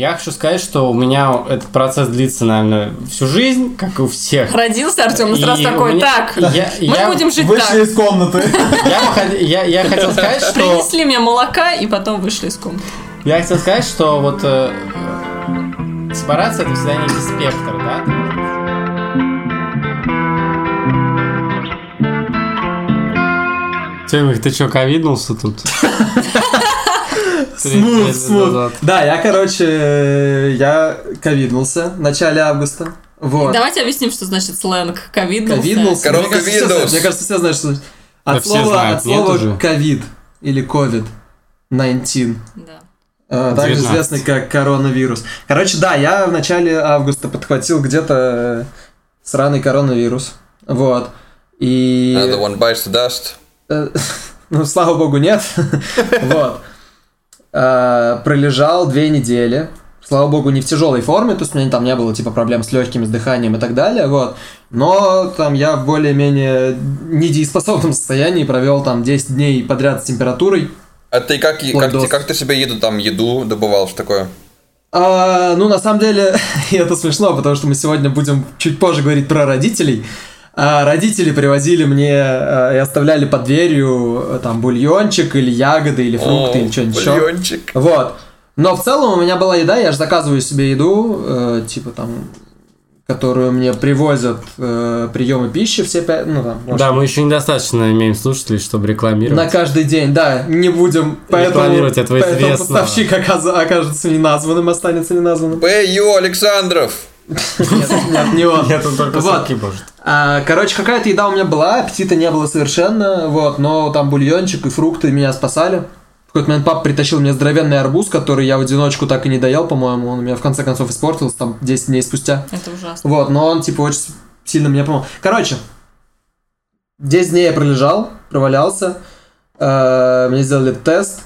Я хочу сказать, что у меня этот процесс длится, наверное, всю жизнь, как и у всех. Родился Артем и сразу такой, меня- так, я- мы я будем жить Вышли так. из комнаты. Я, я- я хотел сказать, что... Принесли мне молока и потом вышли из комнаты. Я хотел сказать, что вот э, сепарация это всегда некий спектр, да? Тёмик, ты чё, ковиднулся тут? Смут, смут. Да, я, короче, я ковиднулся в начале августа. Вот. Давайте объясним, что значит сленг ковиднулся. Ковиднулся. Коротко Мне кажется, все Windows. знают. Мне кажется, все знают, что... От слова, знают, от слова ковид или ковид 19. Да. э, Также 19. известный как коронавирус. Короче, да, я в начале августа подхватил где-то сраный коронавирус. Вот. И... Another one bites the dust. Э, Ну, слава богу, нет. Вот. Э, Пролежал две недели. Слава богу, не в тяжелой форме, то есть у меня там не было типа проблем с легким, с дыханием и так далее, вот. Но там я в более-менее недееспособном состоянии провел там 10 дней подряд с температурой. А ты как, как, ты, как ты себе еду там еду добывал, что такое? А, ну, на самом деле, это смешно, потому что мы сегодня будем чуть позже говорить про родителей. А, родители привозили мне а, и оставляли под дверью э, там бульончик или ягоды или фрукты О, или что-нибудь еще. бульончик. Вот. Но в целом у меня была еда, я же заказываю себе еду, э, типа там, которую мне привозят э, приемы пищи все пять, ну там, может, Да, мы еще недостаточно имеем слушателей, чтобы рекламировать. на каждый день, да, не будем, поэтому, Рекламировать этого поэтому известного. поставщик окажется неназванным, останется неназванным. П.Ю. Александров. Нет, нет, не он. Нет, он только Вот. может. А, короче, какая-то еда у меня была, аппетита не было совершенно, вот, но там бульончик и фрукты меня спасали. В какой-то момент папа притащил мне здоровенный арбуз, который я в одиночку так и не доел, по-моему, он у меня в конце концов испортился там 10 дней спустя. Это ужасно. Вот, но он, типа, очень сильно мне помог. Короче, 10 дней я пролежал, провалялся, э, мне сделали тест.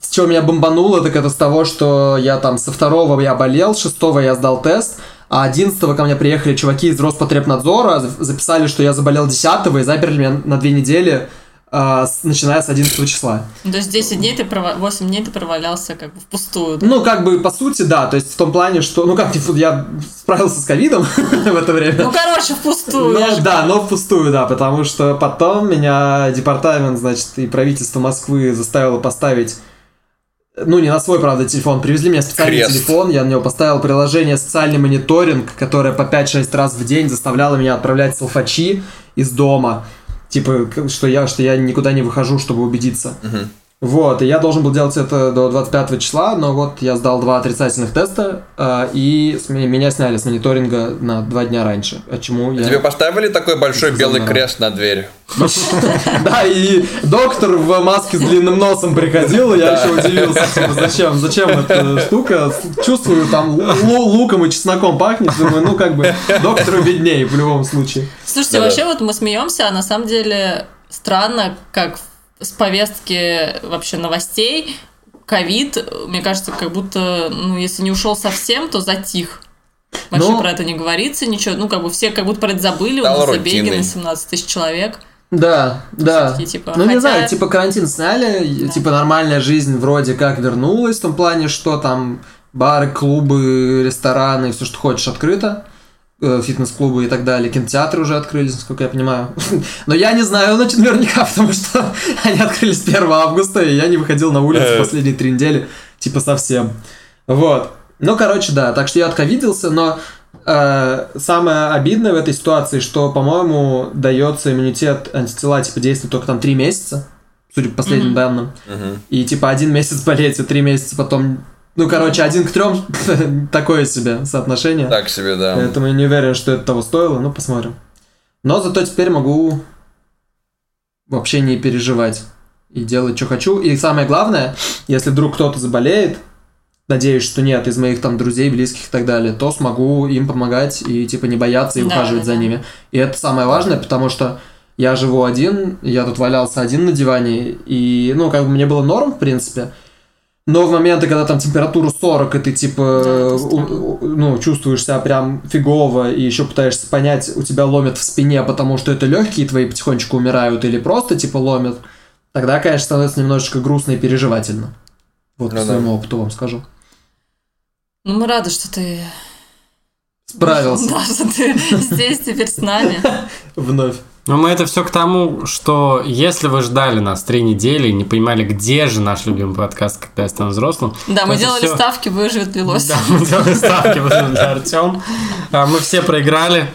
С чего меня бомбануло, так это с того, что я там со второго я болел, с шестого я сдал тест, а 11 ко мне приехали чуваки из Роспотребнадзора, за- записали, что я заболел 10 и заперли меня на две недели, э, с- начиная с 11 числа. Ну, То есть 10 дней ты прова... 8 дней ты провалялся как бы впустую. да? Ну, как бы, по сути, да, то есть в том плане, что, ну, как, я справился с ковидом в это время. Ну, короче, впустую. Ну да, но впустую, да, потому что потом меня департамент, значит, и правительство Москвы заставило поставить ну, не на свой, правда, телефон. Привезли мне специальный Крест. телефон, я на него поставил приложение «Социальный мониторинг», которое по 5-6 раз в день заставляло меня отправлять салфачи из дома. Типа, что я, что я никуда не выхожу, чтобы убедиться. Мгм. Вот, и я должен был делать это до 25 числа, но вот я сдал два отрицательных теста, э, и с ме- меня сняли с мониторинга на два дня раньше. А чему я... Тебе поставили такой большой белый крест на дверь? Да, и доктор в маске с длинным носом приходил, и я еще удивился, зачем, зачем эта штука, чувствую, там лу- луком и чесноком пахнет, думаю, ну, как бы, доктору виднее в любом случае. Слушайте, вообще вот мы смеемся, а на самом деле странно, как с повестки вообще новостей ковид, мне кажется, как будто, ну, если не ушел совсем, то затих. Вообще Ну- про это не говорится, ничего. Ну, как бы все как будто про это забыли, у нас забеги на 17 тысяч человек. Да, да. Типа, ну, не хотя- знаю, типа карантин сняли, Да. типа нормальная жизнь вроде как вернулась, в том плане, что там бары, клубы, рестораны, все, что хочешь, открыто. Э, Фитнес-клубы и так далее, кинотеатры уже открылись, насколько я понимаю. Но я не знаю, значит, наверняка, потому что они открылись 1 августа, и я не выходил на улицу Э. последние три недели, типа совсем. Вот. Ну, короче, да, так что я отковиделся, но э, самое обидное в этой ситуации, что, по-моему, дается иммунитет антитела, типа, действует только там три месяца, судя по последним Мгм. данным. Мгм. И, типа, один месяц болеть, и три месяца потом... Ну, короче, один к трем такое себе соотношение. Так себе, да. Поэтому я не уверен, что это того стоило, ну, посмотрим. Но зато теперь могу вообще не переживать и делать, что хочу. И самое главное, если вдруг кто-то заболеет, надеюсь, что нет, из моих там друзей, близких и так далее, то смогу им помогать и, типа, не бояться и Да, ухаживать да, за да. ними. И это самое важное, потому что я живу один, я тут валялся один на диване, и, ну, как бы мне было норм, в принципе, но в моменты, когда там температура 40, и ты типа, Да, у- у- ну, чувствуешь себя прям фигово, и еще пытаешься понять, у тебя ломит в спине, потому что это легкие твои потихонечку умирают, или просто типа ломят, тогда, конечно, становится немножечко грустно и переживательно. Вот Ну по да. своему опыту вам скажу. Ну, мы рады, что ты... Справился Да, что ты здесь теперь с нами. вновь. Но мы это все к тому, что если вы ждали нас три недели и не понимали, где же наш любимый подкаст, когда я стану взрослым. Да, мы делали всё- ставки, выживет ли лось. Да, мы делали ставки для Артем. Мы все проиграли.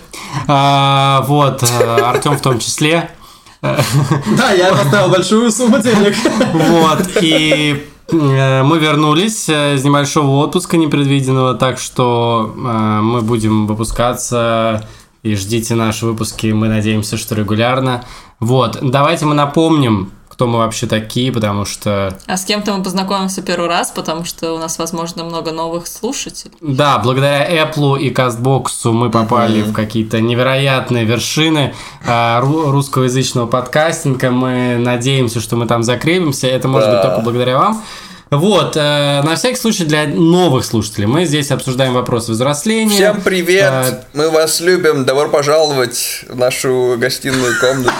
А, Вот, Артем в том числе. Да, я поставил большую сумму денег. Вот, и э, мы вернулись э, из небольшого отпуска непредвиденного, так что э, мы будем выпускаться и ждите наши выпуски, мы надеемся, что регулярно. Вот, давайте мы напомним, кто мы вообще такие, потому что, А с кем-то мы познакомимся первый раз, потому что у нас, возможно, много новых слушателей. да, благодаря Apple и Кастбоксу мы попали в какие-то невероятные вершины э, ру- русскоязычного подкастинга. Мы надеемся, что мы там закрепимся. Это может быть только благодаря вам. Вот, э, на всякий случай для новых слушателей мы здесь обсуждаем вопросы взросления. Всем привет! Э, Мы вас любим. Добро пожаловать в нашу гостиную комнату.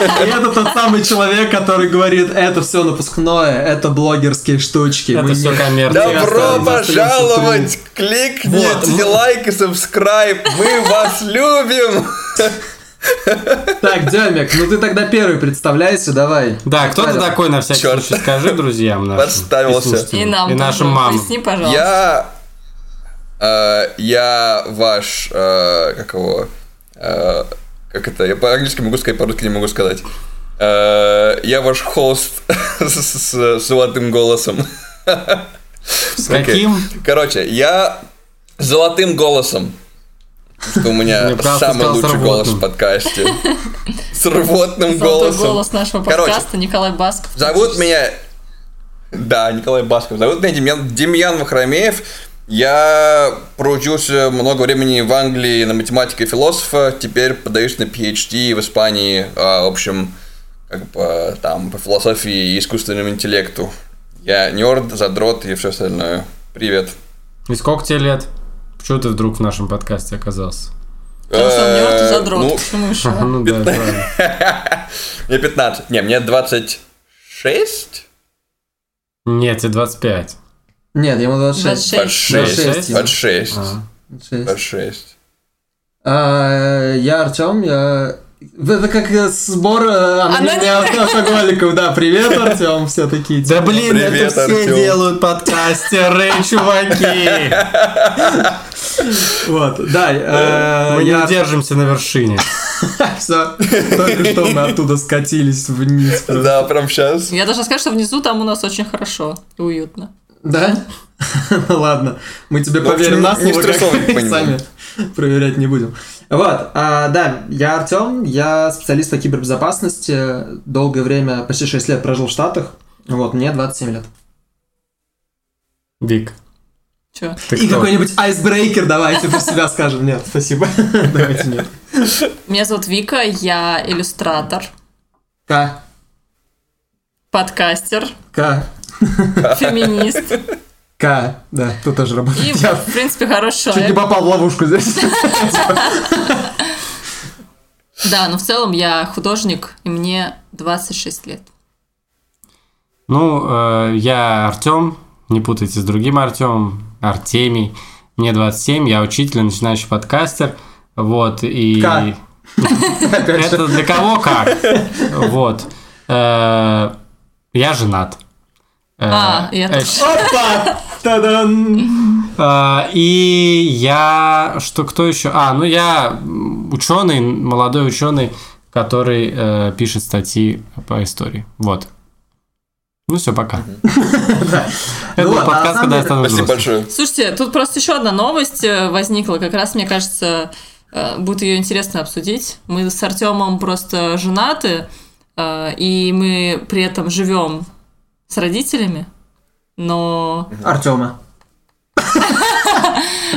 Это тот самый человек, который говорит, это все напускное, это блогерские штучки. Это все коммерция. Добро пожаловать! Кликните лайк и subscribe. Мы вас любим! Так, Демик, ну ты тогда первый представляйся, давай. Да, кто ты такой на всякий Чёрт. случай, скажи друзьям нашим. Подставился. и И нам И нашим тоже. мамам. Поясни, пожалуйста. Я... э, Я ваш... э, Как его... э, Как это? Я по-английски могу сказать, по-русски не могу сказать. Э, Я ваш хост с с золотым голосом. С каким? Короче, я с золотым голосом. Что у меня самый лучший голос в подкасте. С рвотным голосом. голос нашего подкаста Николай Басков. Зовут меня... Да, Николай Басков. Зовут меня Демьян, Демьян Вахромеев. Я проучился много времени в Англии на математика и философа. Теперь подаюсь на PhD в Испании. А, в общем, как бы там по философии и искусственному интеллекту. Я нерд, задрот и все остальное. Привет. И сколько тебе лет? Почему ты вдруг в нашем подкасте оказался? Потому что он нёрд и Э, задрот. ну? Ну да. Мне 15. Не, мне 26? Нет, тебе 25. Нет, ему 26. 26. 26. 26. 26. А. 26. 26. А, Я Артем, я... Это как э, сбор э, алкоголиков. Да, привет, Артем, все такие. Да блин, это все делают подкастеры, чуваки. Вот, да, э, Мы не я... удержимся на вершине. Все, только что мы оттуда скатились вниз. Да, прям сейчас. Я должна сказать, что внизу там у нас очень хорошо и уютно. Да? Ну ладно, мы тебе Ну, в поверим на не слово, как сами проверять не будем. Вот, а, да, я Артем, я специалист по кибербезопасности, долгое время, почти 6 лет прожил в Штатах, вот, мне 27 лет. Вик, Че? ты И кто? какой-нибудь айсбрейкер давайте про себя скажем. Нет, спасибо. Давайте нет. Меня зовут Вика, я иллюстратор, К, подкастер, К, феминист К, да, тут тоже и, работает. Я в принципе, хороший чуть не человек. попал в ловушку здесь. Да, но в целом я художник, и мне 26 лет. Ну, э, я Артем, не путайте с другим Артемом, Артемий. Мне 27, я учитель, начинающий подкастер. Вот, и... Это для кого как? Вот. Э, Я женат. Э, А, я э, тоже. Опа! Та-дам! А, И я... Что, кто еще? А, ну я ученый, молодой ученый, который э, пишет статьи по истории. Вот. Ну все, пока. Это Ну был а подкаст, когда я стану Спасибо большое. Слушайте, тут просто еще одна новость э, возникла. Как раз, мне кажется, э, будет ее интересно обсудить. Мы с Артемом просто женаты, и мы при этом живем с родителями. Но Артема.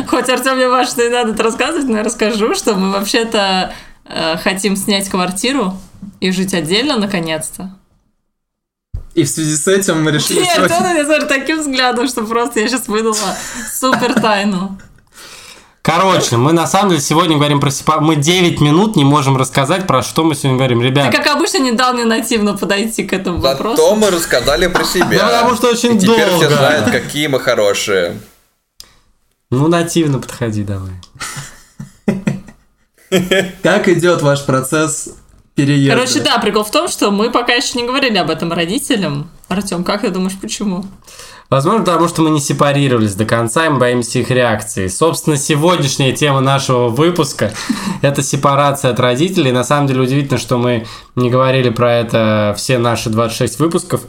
хоть Артем мне важно и надо рассказывать, но я расскажу, что мы вообще-то э, хотим снять квартиру и жить отдельно наконец-то. И в связи с этим мы решили Нет, сегодня- он меня таким взглядом, что просто я сейчас выдала супер тайну. Короче, мы на самом деле сегодня говорим про сепа... Мы 9 минут не можем рассказать, про что мы сегодня говорим. Ты, Ребят, как обычно, не дал мне нативно подойти к этому вопросу. Зато мы рассказали про себя. Да потому что очень И теперь все долго. знают, какие мы хорошие. Ну, нативно подходи давай. Как идет ваш процесс переезда? Короче, да, прикол в том, что мы пока еще не говорили об этом родителям. Артем, как ты думаешь, почему? Возможно, потому что мы не сепарировались до конца, и мы боимся их реакции. Собственно, сегодняшняя тема нашего выпуска – это сепарация от родителей. На самом деле удивительно, что мы не говорили про это все наши 26 выпусков.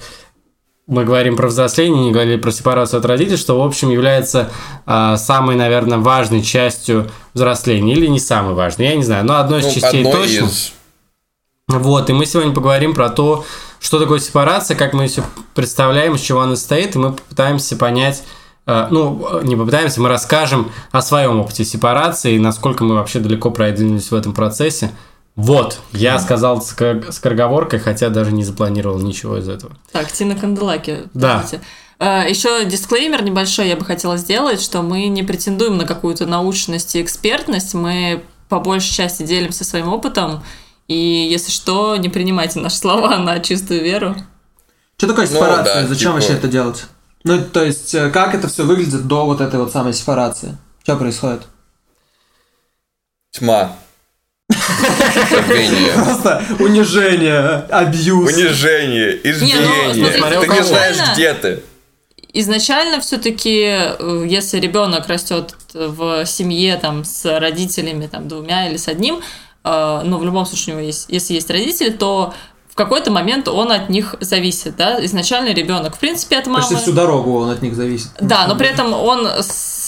Мы говорим про взросление, не говорили про сепарацию от родителей, что, в общем, является э, самой, наверное, важной частью взросления. Или не самой важной, я не знаю, но одной из Ну, частей одной точно. из. Вот, и мы сегодня поговорим про то, что такое сепарация, как мы себе представляем, из чего она состоит, и мы попытаемся понять, э, ну, не попытаемся, мы расскажем о своем опыте сепарации, и насколько мы вообще далеко продвинулись в этом процессе. Вот, я сказал с ко- скороговоркой, хотя даже не запланировал ничего из этого. Так, Тина Канделаки. Да. подождите. Э, Еще дисклеймер небольшой я бы хотела сделать, что мы не претендуем на какую-то научность и экспертность, мы по большей части делимся своим опытом, и если что, не принимайте наши слова на чистую веру. Что такое Ну, сепарация? да, Зачем типа- вообще это делать? Ну, то есть, э, как это все выглядит до вот этой вот самой сепарации? Что происходит? Тьма. Просто унижение, абьюз. Унижение, избиение. смотри, Ты не знаешь, где ты. Изначально все-таки, если ребенок растет в семье там с родителями там двумя или с одним, э, ну в любом случае у него есть, если есть родители, то в какой-то момент он от них зависит, да. Изначально ребенок, в принципе, от мамы. Почти всю дорогу он от них зависит. Да, но при этом он,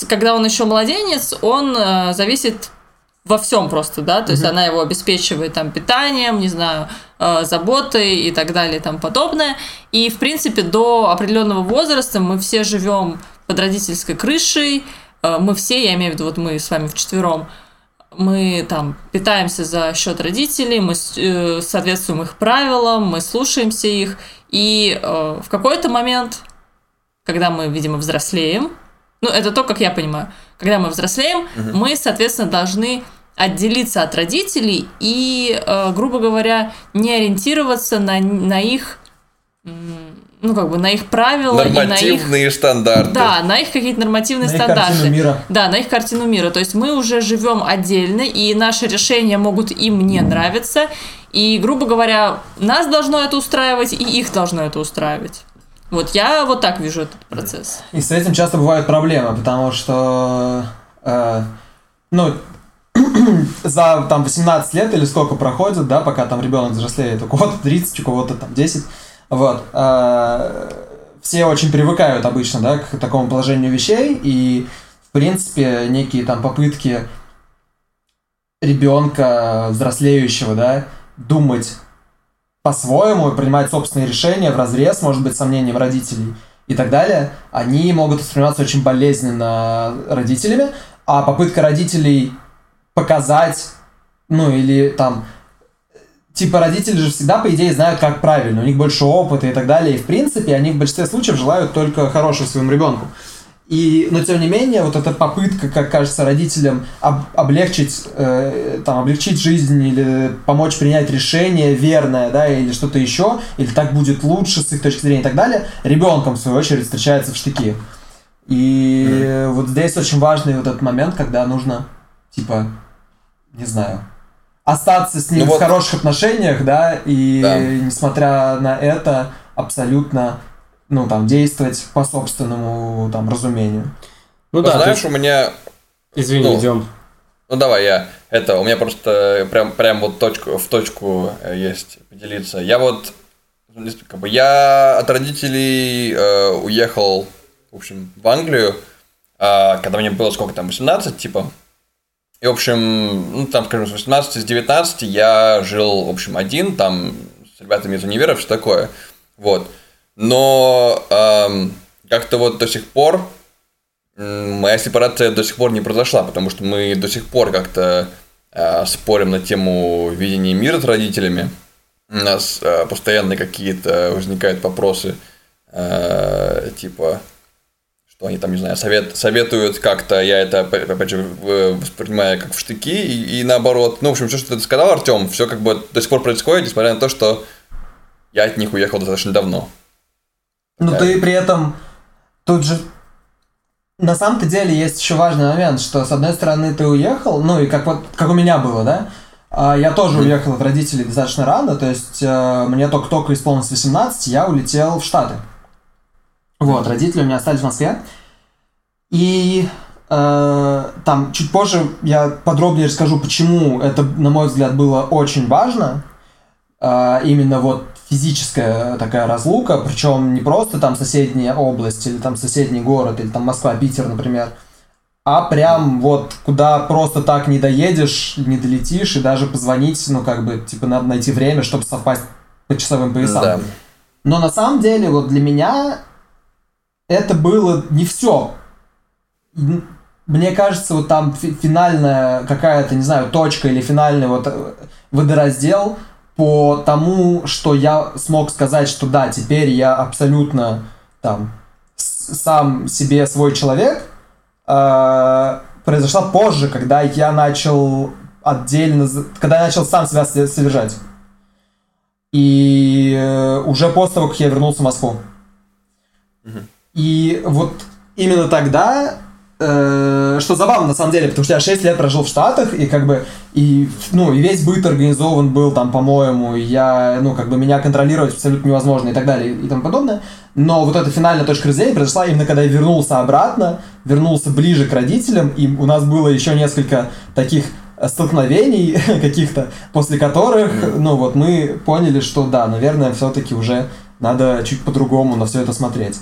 когда он еще младенец, он э, зависит во всем просто, да, то есть она его обеспечивает там питанием, не знаю, э, заботой и так далее и тому подобное. И, в принципе, до определенного возраста мы все живем под родительской крышей, э, мы все, я имею в виду, вот мы с вами вчетвером, мы там питаемся за счет родителей, мы э, соответствуем их правилам, мы слушаемся их, и э, в какой-то момент когда мы, видимо, взрослеем, ну, это то, как я понимаю, когда мы взрослеем, мы, соответственно, должны отделиться от родителей и, э, грубо говоря, не ориентироваться на, на их, м, ну, как бы, на их правила и на их... Нормативные стандарты. Да, на их какие-то нормативные На их стандарты. картину мира. Да, на их картину мира. То есть мы уже живем отдельно, и наши решения могут им не нравиться. И, грубо говоря, нас должно это устраивать, и их должно это устраивать. Вот я вот так вижу этот процесс. И с этим часто бывают проблемы, потому что, э, ну, за там 18 лет или сколько проходит, да, пока там ребенок взрослеет, у кого-то 30, у кого-то там 10, вот, э, все очень привыкают обычно, да, к такому положению вещей, и, в принципе, некие там попытки ребенка взрослеющего, да, думать по-своему принимать собственные решения в разрез, может быть, сомнением родителей и так далее, они могут восприниматься очень болезненно родителями, а попытка родителей показать, ну или там, типа родители же всегда, по идее, знают, как правильно, у них больше опыта и так далее, и в принципе они в большинстве случаев желают только хорошего своему ребенку. И, но тем не менее, вот эта попытка, как кажется, родителям об- облегчить, э, там, облегчить жизнь или помочь принять решение верное, да, или что-то еще, или так будет лучше с их точки зрения и так далее, ребенком, в свою очередь, встречается в штыки. И вот здесь очень важный вот этот момент, когда нужно, типа, не знаю, остаться с ним Ну в вот- хороших отношениях, да, и Да. несмотря на это, абсолютно, ну, там, действовать по собственному, там, разумению. Ну да, знаешь, у меня извини, ну, идем. Ну давай я. Это у меня просто прям прям вот точку в точку э, есть поделиться. Я вот как бы я от родителей э, уехал, в общем, в Англию, а, когда мне было сколько там 18, типа. И в общем, ну там, скажем, с 18 с 19 я жил, в общем, один, там с ребятами из универа, все такое. Вот. Но эм, как-то вот до сих пор Моя сепарация до сих пор не произошла, потому что мы до сих пор как-то э, спорим на тему видения мира с родителями. У нас э, постоянно какие-то возникают вопросы, э, типа, что они там, не знаю, совет, советуют как-то, я это, опять же, в- воспринимаю как в штыки, и, и наоборот. Ну, в общем, все, что ты сказал, Артем, все как бы до сих пор происходит, несмотря на то, что я от них уехал достаточно давно. Но Да. ты при этом тут же на самом-то деле есть еще важный момент, что с одной стороны ты уехал, ну и как вот как у меня было, да, а, я тоже уехал от родителей достаточно рано, то есть э, мне только-только исполнилось 18, я улетел в Штаты. Вот, родители у меня остались в Москве. И э, там чуть позже я подробнее расскажу, почему это, на мой взгляд, было очень важно. Э, именно вот физическая такая разлука, причем не просто там соседняя область или там соседний город, или там Москва, Питер, например, а прям вот куда просто так не доедешь, не долетишь, и даже позвонить, ну как бы, типа, надо найти время, чтобы совпасть по часовым поясам. Да. Но на самом деле, вот для меня это было не все. Мне кажется, вот там фи- финальная какая-то, не знаю, точка или финальный вот э, водораздел по тому, что я смог сказать, что да, теперь я абсолютно там сам себе свой человек, э, произошла позже, когда я начал отдельно, когда я начал сам себя содержать. И э, уже после того, как я вернулся в Москву. И вот именно тогда, э, что забавно на самом деле, потому что я 6 лет прожил в Штатах, и как бы, и, ну, и весь быт организован был там, по-моему, и я, ну, как бы меня контролировать абсолютно невозможно и так далее и тому подобное. Но вот эта финальная точка разделения произошла именно когда я вернулся обратно, вернулся ближе к родителям, и у нас было еще несколько таких э, столкновений каких-то, после которых, ну вот мы поняли, что да, наверное, все-таки уже надо чуть по-другому на все это смотреть.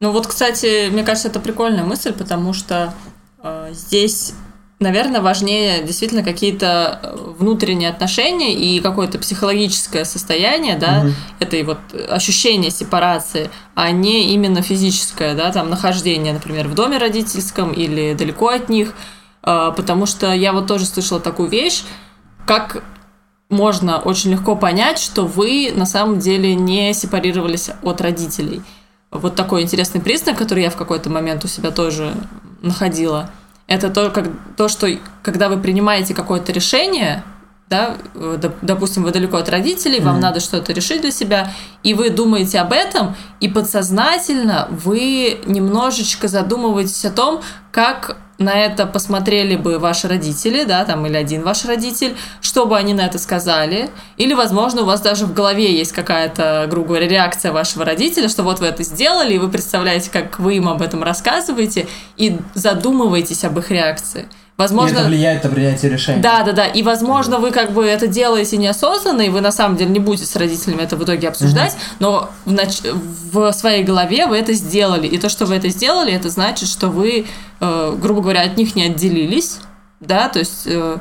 Ну вот, кстати, мне кажется, это прикольная мысль, потому что э, здесь, наверное, важнее действительно какие-то э, внутренние отношения и какое-то психологическое состояние, да, Мгм. этой вот ощущение сепарации, а не именно физическое, да, там нахождение, например, в доме родительском или далеко от них, Э, потому что я вот тоже слышала такую вещь, как можно очень легко понять, что вы на самом деле не сепарировались от родителей. Вот такой интересный признак, который я в какой-то момент у себя тоже находила. Это то, как, то что когда вы принимаете какое-то решение, да, э, доп- допустим, вы далеко от родителей, вам Мгм. надо что-то решить для себя, и вы думаете об этом, и подсознательно вы немножечко задумываетесь о том, как на это посмотрели бы ваши родители, да, там, или один ваш родитель, что бы они на это сказали, или, возможно, у вас даже в голове есть какая-то, грубо говоря, реакция вашего родителя, что вот вы это сделали, и вы представляете, как вы им об этом рассказываете, и задумываетесь об их реакции. И Возможно, это влияет на принятие решений. да, да, да. И, возможно, вы как бы это делаете неосознанно, и вы на самом деле не будете с родителями это в итоге обсуждать, но в, нач- в своей голове вы это сделали. И то, что вы это сделали, это значит, что вы, э, грубо говоря, от них не отделились, да, то есть э,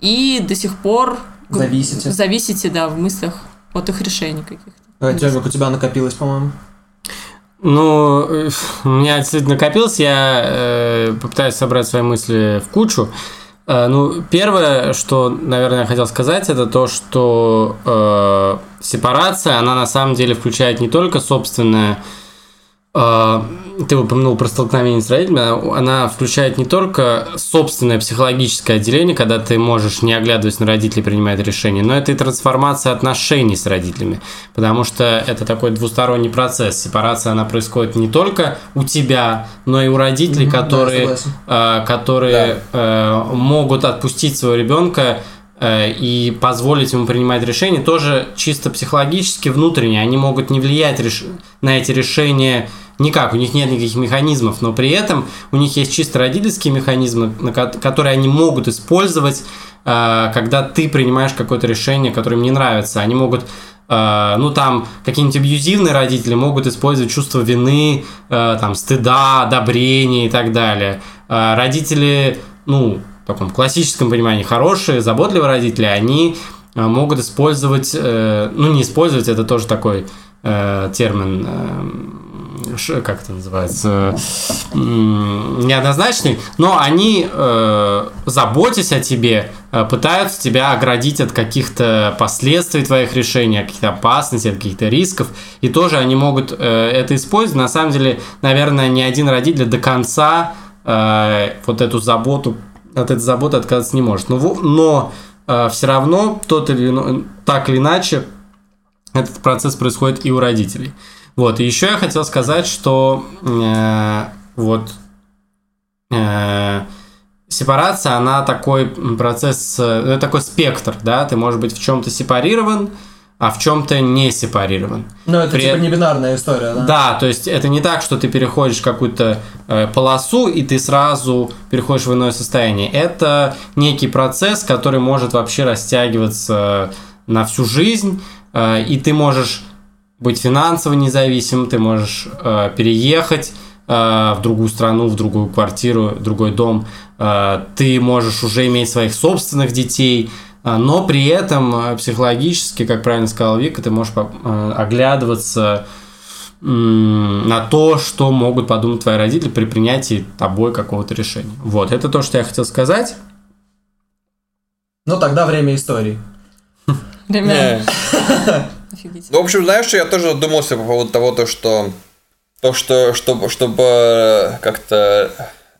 и до сих пор Зависите. зависите, да, в мыслях от их решений каких-то. Давай, Тёмик, у тебя накопилось, по-моему. Ну, э, у меня действительно накопилось, я э, попытаюсь собрать свои мысли в кучу. Э, ну, первое, что, наверное, я хотел сказать, это то, что э, сепарация, она на самом деле включает не только собственное ты упомянул про столкновение с родителями, она, включает не только собственное психологическое отделение, когда ты можешь, не оглядываясь на родителей, принимать решения, но это и трансформация отношений с родителями, потому что это такой двусторонний процесс. Сепарация, она происходит не только у тебя, но и у родителей, да, которые, согласен. э, которые э, могут отпустить своего ребенка э, и позволить ему принимать решения, тоже чисто психологически, внутренне. Они могут не влиять реш- на эти решения никак, у них нет никаких механизмов, но при этом у них есть чисто родительские механизмы, которые они могут использовать, э, когда ты принимаешь какое-то решение, которое им не нравится. Они могут э, ну, там, какие-нибудь абьюзивные родители могут использовать чувство вины, э, там, стыда, одобрения и так далее. Родители, ну, в таком классическом понимании, хорошие, заботливые родители, они могут использовать, ну, не использовать, это тоже такой термин, э, ш- как это называется, неоднозначный, но они, э, заботясь о тебе, э, пытаются тебя оградить от каких-то последствий твоих решений, от каких-то опасностей, от каких-то рисков, и тоже они могут э, это использовать. На самом деле, наверное, ни один родитель до конца вот эту заботу, от этой заботы отказаться не может. Но, но все равно тот или иной- так или иначе этот процесс происходит и у родителей. Вот, и еще я хотел сказать, что э, вот э, сепарация, она такой процесс, э, такой спектр, да, ты можешь быть в чем-то сепарирован, а в чем-то не сепарирован. Ну, это При типа не бинарная история, да? Да, то есть это не так, что ты переходишь какую-то э, полосу и ты сразу переходишь в иное состояние. Это некий процесс, который может вообще растягиваться на всю жизнь, э, и ты можешь быть финансово независимым, ты можешь э, переехать э, в другую страну, в другую квартиру, в другой дом, э, ты можешь уже иметь своих собственных детей, э, но при этом э, психологически, как правильно сказал Вика, ты можешь по- э, оглядываться м, на то, что могут подумать твои родители при принятии тобой какого-то решения. Вот, это то, что я хотел сказать. Ну, тогда время истории. Время. офигеть. Ну, в общем, знаешь, я тоже задумался по поводу того, то, что то, что чтобы, чтобы как-то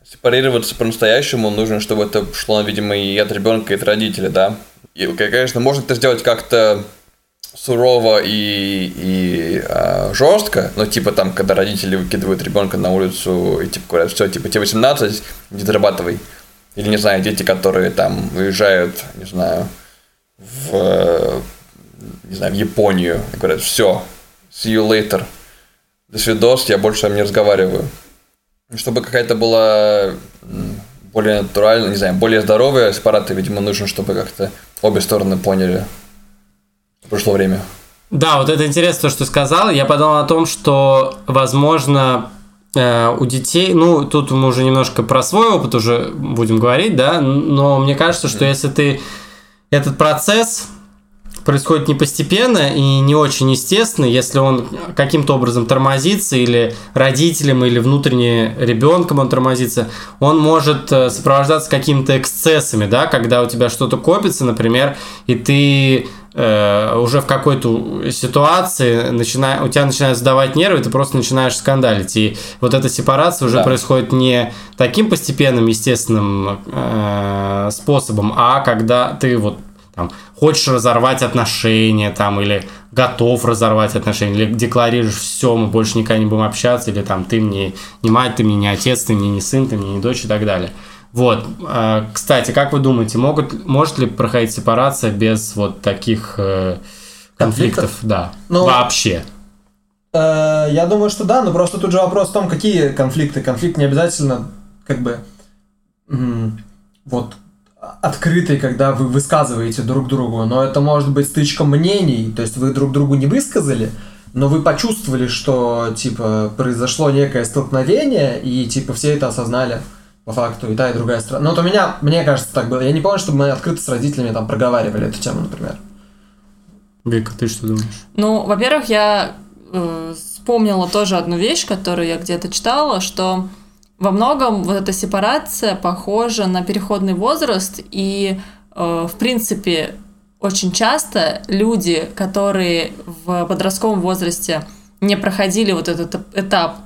сепарироваться по-настоящему, нужно, чтобы это шло, видимо, и от ребенка, и от родителей, да. И, конечно, можно это сделать как-то сурово и, и а, жестко, но типа там, когда родители выкидывают ребенка на улицу и типа говорят, все, типа тебе 18, иди зарабатывай. Или, не знаю, дети, которые там уезжают, не знаю, в, э, не знаю, в Японию и говорят, все, see you later. До свидос, я больше с вами не разговариваю. И Чтобы какая-то была более натуральная, не знаю, более здоровая сепарация, видимо, нужно, чтобы как-то обе стороны поняли. Прошло время. Да, вот это интересно, то, что сказал. Я подумал о том, что, возможно, э, у детей, ну, тут мы уже немножко про свой опыт уже будем говорить, да, но мне кажется, что если ты этот процесс происходит не постепенно и не очень естественно, если он каким-то образом тормозится, или родителям, или внутренне ребенком он тормозится, он может э, сопровождаться какими-то эксцессами, да, когда у тебя что-то копится, например, и ты э, уже в какой-то ситуации начина... у тебя начинают сдавать нервы, ты просто начинаешь скандалить. И вот эта сепарация уже Да. происходит не таким постепенным, естественным э, способом, а когда ты вот там, хочешь разорвать отношения, там, или готов разорвать отношения, или декларируешь, все, мы больше никогда не будем общаться, или там, ты мне не мать, ты мне не отец, ты мне не сын, ты мне не дочь и так далее. Вот. э, Кстати, как вы думаете, могут, может ли проходить сепарация без вот таких э, конфликтов? Конфликтов? Да. Ну, Вообще. Э, Я думаю, что да, но просто тут же вопрос в том, какие конфликты. Конфликт не обязательно как бы вот открытый, когда вы высказываете друг другу, но это может быть стычка мнений, то есть вы друг другу не высказали, но вы почувствовали, что типа произошло некое столкновение, и типа все это осознали по факту, и та, и другая сторона. Ну вот у меня, мне кажется, так было. Я не помню, чтобы мы открыто с родителями там проговаривали эту тему, например. Вика, ты что думаешь? Ну, во-первых, я э, вспомнила тоже одну вещь, которую я где-то читала, что во многом вот эта сепарация похожа на переходный возраст, и, э, в принципе, очень часто люди, которые в подростковом возрасте не проходили вот этот этап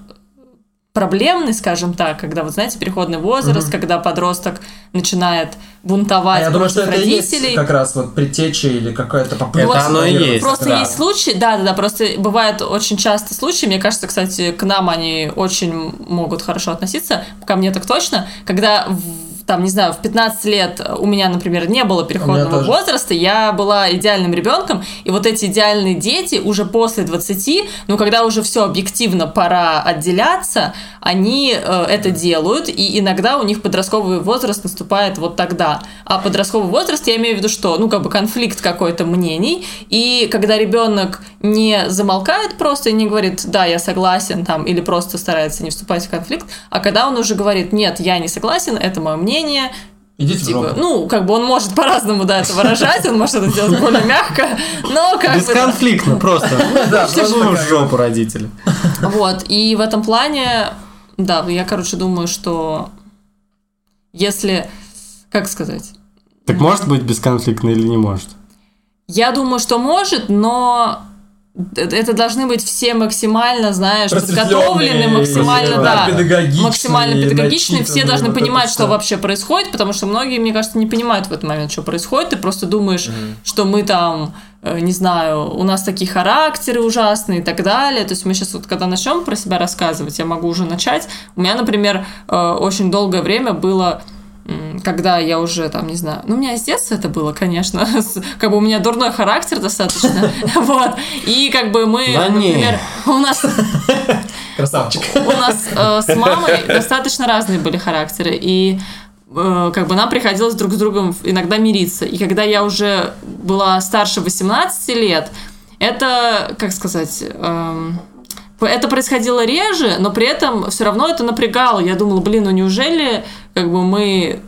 проблемный, скажем так, когда, вот знаете, переходный возраст, когда подросток начинает А бунтовать я думаю, что это родителей. есть как раз вот предтеча или какая-то попытка. Это оно и есть. Просто Да. есть случаи, да, да, да, просто бывают очень часто случаи, мне кажется, кстати, к нам они очень могут хорошо относиться, ко мне так точно, когда в- там, не знаю, в 15 лет у меня, например, не было переходного возраста, я была идеальным ребенком, и вот эти идеальные дети уже после 20, ну, когда уже все объективно пора отделяться, они э, это делают, и иногда у них подростковый возраст наступает вот тогда. А подростковый возраст, я имею в виду, что, ну, как бы конфликт какой-то мнений, и когда ребенок не замолкает просто и не говорит, да, я согласен, там, или просто старается не вступать в конфликт, а когда он уже говорит, нет, я не согласен, это мое мнение, Идите в Типа, ну, как бы он может по-разному, да, это выражать, он может это сделать более мягко, но как бы... да. Бесконфликтно просто. Да, в жопу родители. Вот, и в этом плане, да, я, короче, думаю, что если, как сказать, Так может быть бесконфликтно или не может? я думаю, что может, но это это должны быть все максимально, знаешь, подготовлены, максимально, да, педагогичные, максимально педагогичные, все должны вот понимать, что вообще происходит, потому что многие, мне кажется, не понимают в этот момент, что происходит. Ты просто думаешь, что мы там, э, не знаю, у нас такие характеры ужасные и так далее. То есть мы сейчас вот, когда начнем про себя рассказывать, я могу уже начать. У меня, например, э, очень долгое время было когда я уже там, не знаю, ну, у меня с детства это было, конечно, с- как бы у меня дурной характер достаточно, вот, и как бы мы, Да не. например, у нас Красавчик. у нас э, с мамой достаточно разные были характеры, и э, как бы нам приходилось друг с другом иногда мириться. И когда я уже была старше 18 лет, это, как сказать, эм, это происходило реже, но при этом все равно это напрягало. Я думала, блин, ну неужели как бы мы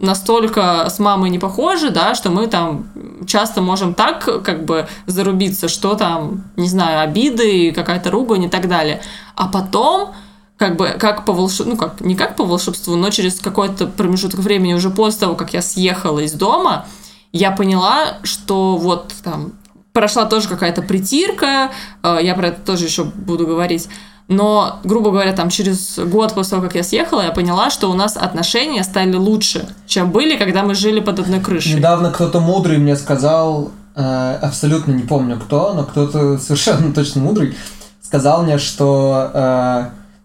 настолько с мамой не похожи, да, что мы там часто можем так как бы зарубиться, что там, не знаю, обиды, какая-то ругань и так далее. А потом как бы как по волшебству, ну как, не как по волшебству, но через какой-то промежуток времени, уже после того, как я съехала из дома, я поняла, что вот там прошла тоже какая-то притирка, э, я про это тоже еще буду говорить, но, грубо говоря, там через год после того, как я съехала, я поняла, что у нас отношения стали лучше, чем были, когда мы жили под одной крышей. Недавно кто-то мудрый мне сказал, э, абсолютно не помню кто, но кто-то совершенно точно мудрый, сказал мне, что э,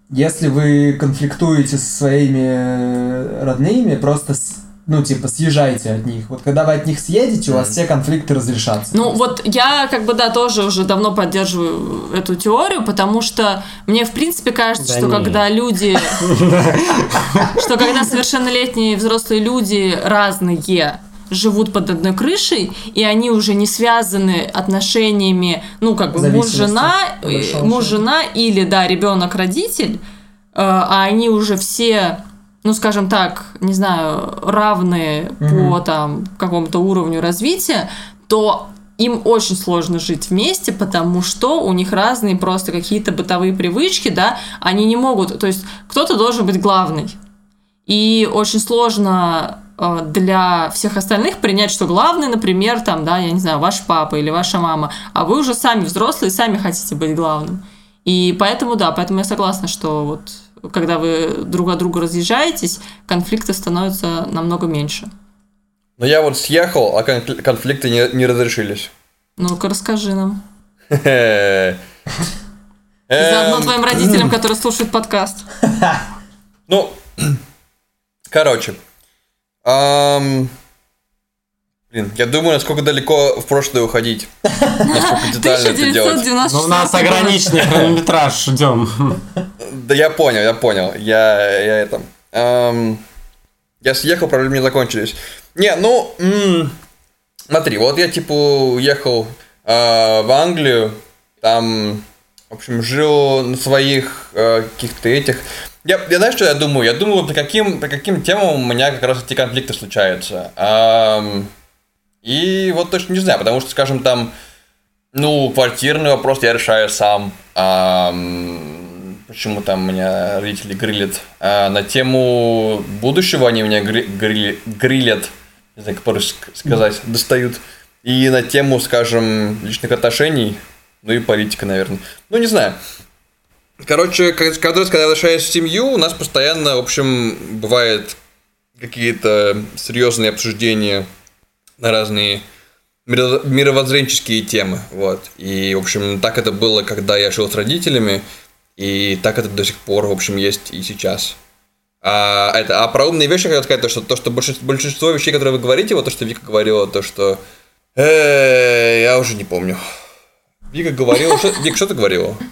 если вы конфликтуете со своими э, родными, просто, ну, типа, съезжайте от них. Вот когда вы от них съедете, у вас все конфликты разрешатся. Ну, вот я, как бы, да, тоже уже давно поддерживаю эту теорию, потому что мне, в принципе, кажется, Да что не. когда люди... Что когда совершеннолетние взрослые люди разные живут под одной крышей, и они уже не связаны отношениями, ну, как бы муж-жена, муж-жена или, да, ребенок-родитель, э, а они уже все, ну, скажем так, не знаю, равные по там какому-то уровню развития, то им очень сложно жить вместе, потому что у них разные просто какие-то бытовые привычки, да, они не могут, то есть кто-то должен быть главный. И очень сложно э, для всех остальных принять, что главный, например, там, да, я не знаю, ваш папа или ваша мама, а вы уже сами взрослые, сами хотите быть главным. И поэтому, да, поэтому я согласна, что вот когда вы друг от друга разъезжаетесь, конфликты становятся намного меньше. Но я вот съехал, а конфли- конфликты не, не разрешились. Ну-ка, расскажи нам. Заодно Эм, твоим родителям, которые слушают подкаст. Ну, короче. Блин, я думаю, насколько далеко в прошлое уходить. Насколько детально это делать. 1996 Ну, у нас ограниченный хронометраж, ждем. Да я понял, я понял. Я, я это... ам, я съехал, проблемы не закончились. Не, ну... м, смотри, вот я, типа, уехал а, в Англию, там, в общем, жил на своих а, каких-то этих... Я, я знаешь, что я думаю? Я думаю, по каким, по каким темам у меня как раз эти конфликты случаются. Ам, и вот точно не знаю, потому что, скажем, там, ну, квартирный вопрос я решаю сам. Ам, почему там меня родители грилят. А, на тему будущего они меня гри- грили- грилят. Не знаю, как по-русски сказать. Достают. И на тему, скажем, личных отношений. Ну и политика, наверное. Ну, не знаю. Короче, каждый раз, когда я возвращаюсь в семью, у нас постоянно, в общем, бывает какие-то серьезные обсуждения на разные миро- мировоззренческие темы, вот. И, в общем, так это было, когда я жил с родителями, и так это до сих пор, в общем, есть и сейчас. А, это, а про умные вещи хотел сказать, то, что, то, что большинство, большинство вещей, которые вы говорите, вот то, что Вика говорила, то, что... э, я уже не помню. Вика говорила... Что, Вика, что ты говорила?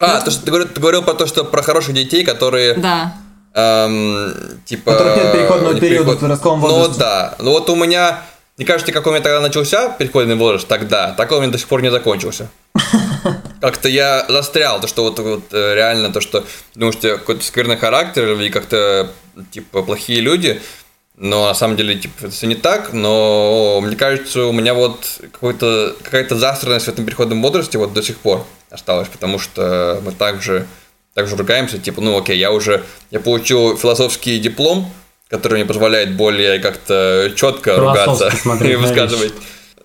А, то, что ты говорил, ты говорил про то, что про хороших детей, которые... Да. Эм, типа... Которых нет переходного не периода переход- в подростковом Ну возрасте. да. Ну вот у меня... Мне кажется, как у меня тогда начался переходный возраст тогда, так он у меня до сих пор не закончился. Как-то я застрял, то что вот, вот э, реально то, что думаю, что какой-то скверный характер или как-то типа плохие люди, но на самом деле типа это все не так, но мне кажется, у меня вот какая-то заостренность в этом переходном возрасте вот до сих пор осталась, потому что мы также также ругаемся, типа, ну окей, я уже, я получил философский диплом, который мне позволяет более как-то четко ругаться и высказывать.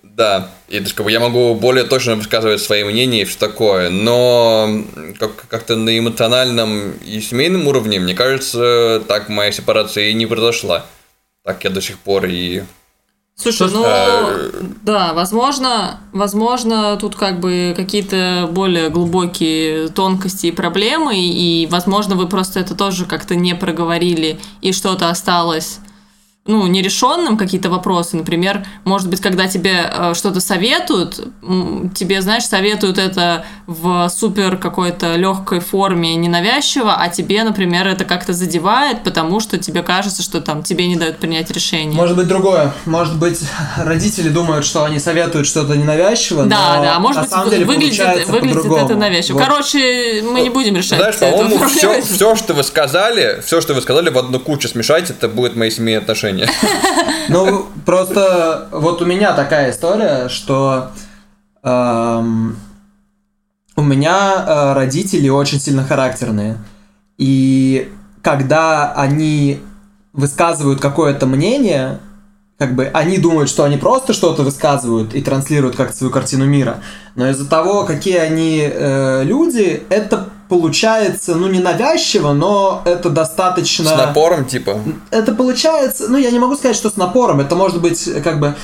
Да, и то есть, как бы я могу более точно высказывать свои мнения и все такое, но как- как-то на эмоциональном и семейном уровне, мне кажется, так моя сепарация и не произошла. Так я до сих пор и... Слушай, ну, да, возможно, возможно, тут как бы какие-то более глубокие тонкости и проблемы, и, возможно, вы просто это тоже как-то не проговорили, и что-то осталось ну, нерешенным какие-то вопросы. Например, может быть, когда тебе э, что-то советуют, тебе, знаешь, советуют это в супер какой-то легкой форме, ненавязчиво, а тебе, например, это как-то задевает, потому что тебе кажется, что там тебе не дают принять решение. Может быть другое. Может быть, родители думают, что они советуют что-то ненавязчиво, Да, но да, может на быть, самом деле выглядит, выглядит это навязчиво. Вот. Короче, мы не будем решать. Знаешь, по-моему, все, все, что вы сказали, все, что вы сказали, в одну кучу смешать, это будет мои семейные отношения. Ну, просто вот у меня такая история, что эм, у меня э, родители очень сильно характерные. И когда они высказывают какое-то мнение, как бы они думают, что они просто что-то высказывают и транслируют как свою картину мира. Но из-за того, какие они э, люди, это получается, ну, не навязчиво, но это достаточно... С напором, типа. Это получается, ну, я не могу сказать, что с напором, это может быть, как бы,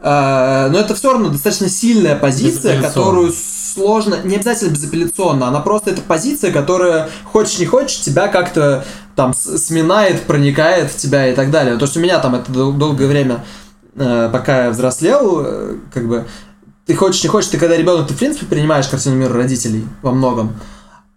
э, но это все равно достаточно сильная позиция, которую сложно, не обязательно безапелляционно, она просто это позиция, которая, хочешь не хочешь, тебя как-то там сминает, проникает в тебя и так далее. То, что у меня там это дол- долгое время, э, пока я взрослел, э, как бы, ты хочешь не хочешь, ты когда ребенок, ты в принципе принимаешь картину мира родителей во многом.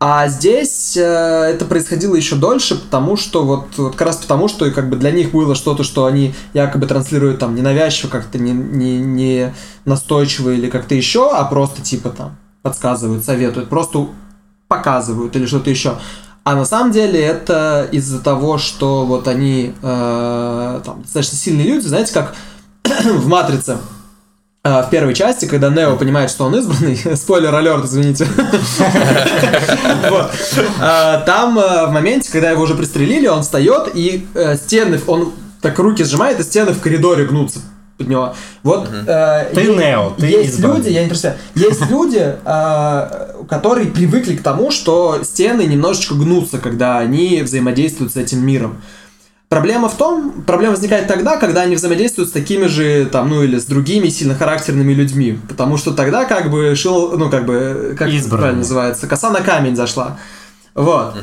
А здесь э, это происходило еще дольше, потому что вот, вот как раз потому, что как бы для них было что-то, что они якобы транслируют там ненавязчиво, как-то не, не, не настойчиво или как-то еще, а просто типа там подсказывают, советуют, просто показывают или что-то еще. А на самом деле это из-за того, что вот они э, там достаточно сильные люди, знаете, как в Матрице э, в первой части, когда Нео понимает, что он избранный, спойлер алерт, извините. А, Там э, в моменте, когда его уже пристрелили, он встает и э, стены, он так руки сжимает, и стены в коридоре гнутся под него. Вот э, Ты е- Нео, ты есть избранный. люди, я не представляю, есть люди, э, которые привыкли к тому, что стены немножечко гнутся, когда они взаимодействуют с этим миром. Проблема в том, проблема возникает тогда, когда они взаимодействуют с такими же, там, ну или с другими сильно характерными людьми. Потому что тогда как бы шил, ну как бы, как это Избранный. правильно называется, коса на камень зашла. Вот.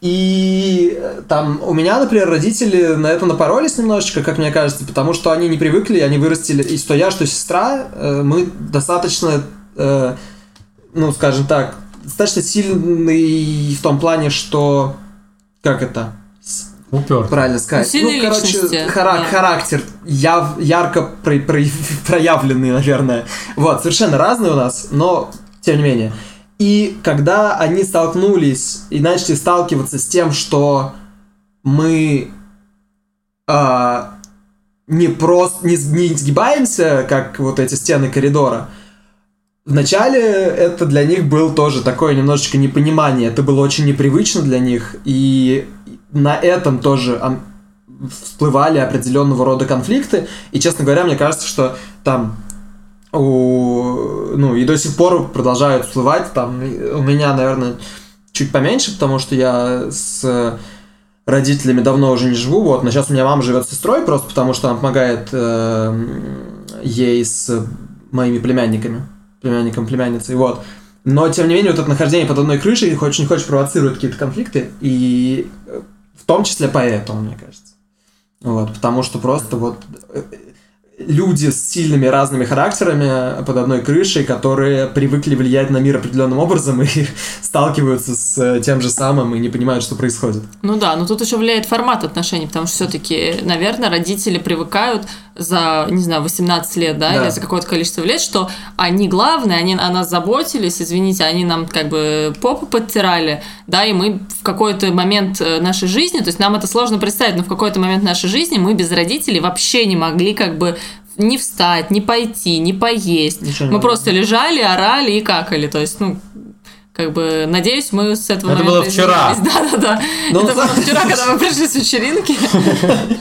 И э, там у меня, например, родители на это напоролись немножечко, как мне кажется, потому что они не привыкли, они вырастили, и что я, что сестра, э, мы достаточно, э, ну, скажем так, достаточно сильный в том плане, что, как это, Упер. правильно сказать, Ну, сильные короче, личности, хара- да. характер яв- ярко про- про- проявленный, наверное. Вот, совершенно разные у нас, но тем не менее. И когда они столкнулись и начали сталкиваться с тем, что мы а, не просто не, не сгибаемся, как вот эти стены коридора. Вначале это для них был тоже такое немножечко непонимание. Это было очень непривычно для них. И на этом тоже всплывали определенного рода конфликты. И, честно говоря, мне кажется, что там у, ну, и до сих пор продолжают всплывать. Там у меня, наверное, чуть поменьше, потому что я с родителями давно уже не живу, вот, но сейчас у меня мама живет с сестрой, просто потому что она помогает э, ей с моими племянниками, племянником, племянницей, вот. Но, тем не менее, вот это нахождение под одной крышей, хочешь не хочешь, провоцирует какие-то конфликты, и э, в том числе поэтому, мне кажется. Вот, потому что просто вот э, люди с сильными разными характерами под одной крышей, которые привыкли влиять на мир определенным образом и сталкиваются с э, тем же самым и не понимают, что происходит. Ну да, но тут еще влияет формат отношений, потому что все-таки, наверное, родители привыкают за, не знаю, 18 лет, да, Да. или за какое-то количество лет, что они главные, они о нас заботились, извините, они нам как бы попу подтирали, да, и мы в какой-то момент э, нашей жизни, то есть нам это сложно представить, но в какой-то момент нашей жизни мы без родителей вообще не могли как бы не встать, не пойти, не поесть. Ничего мы могли. просто лежали, орали и какали, то есть, ну, как бы, надеюсь, мы с этого Это было вчера. Да-да-да. Ну, Это было вчера, когда мы пришли с вечеринки.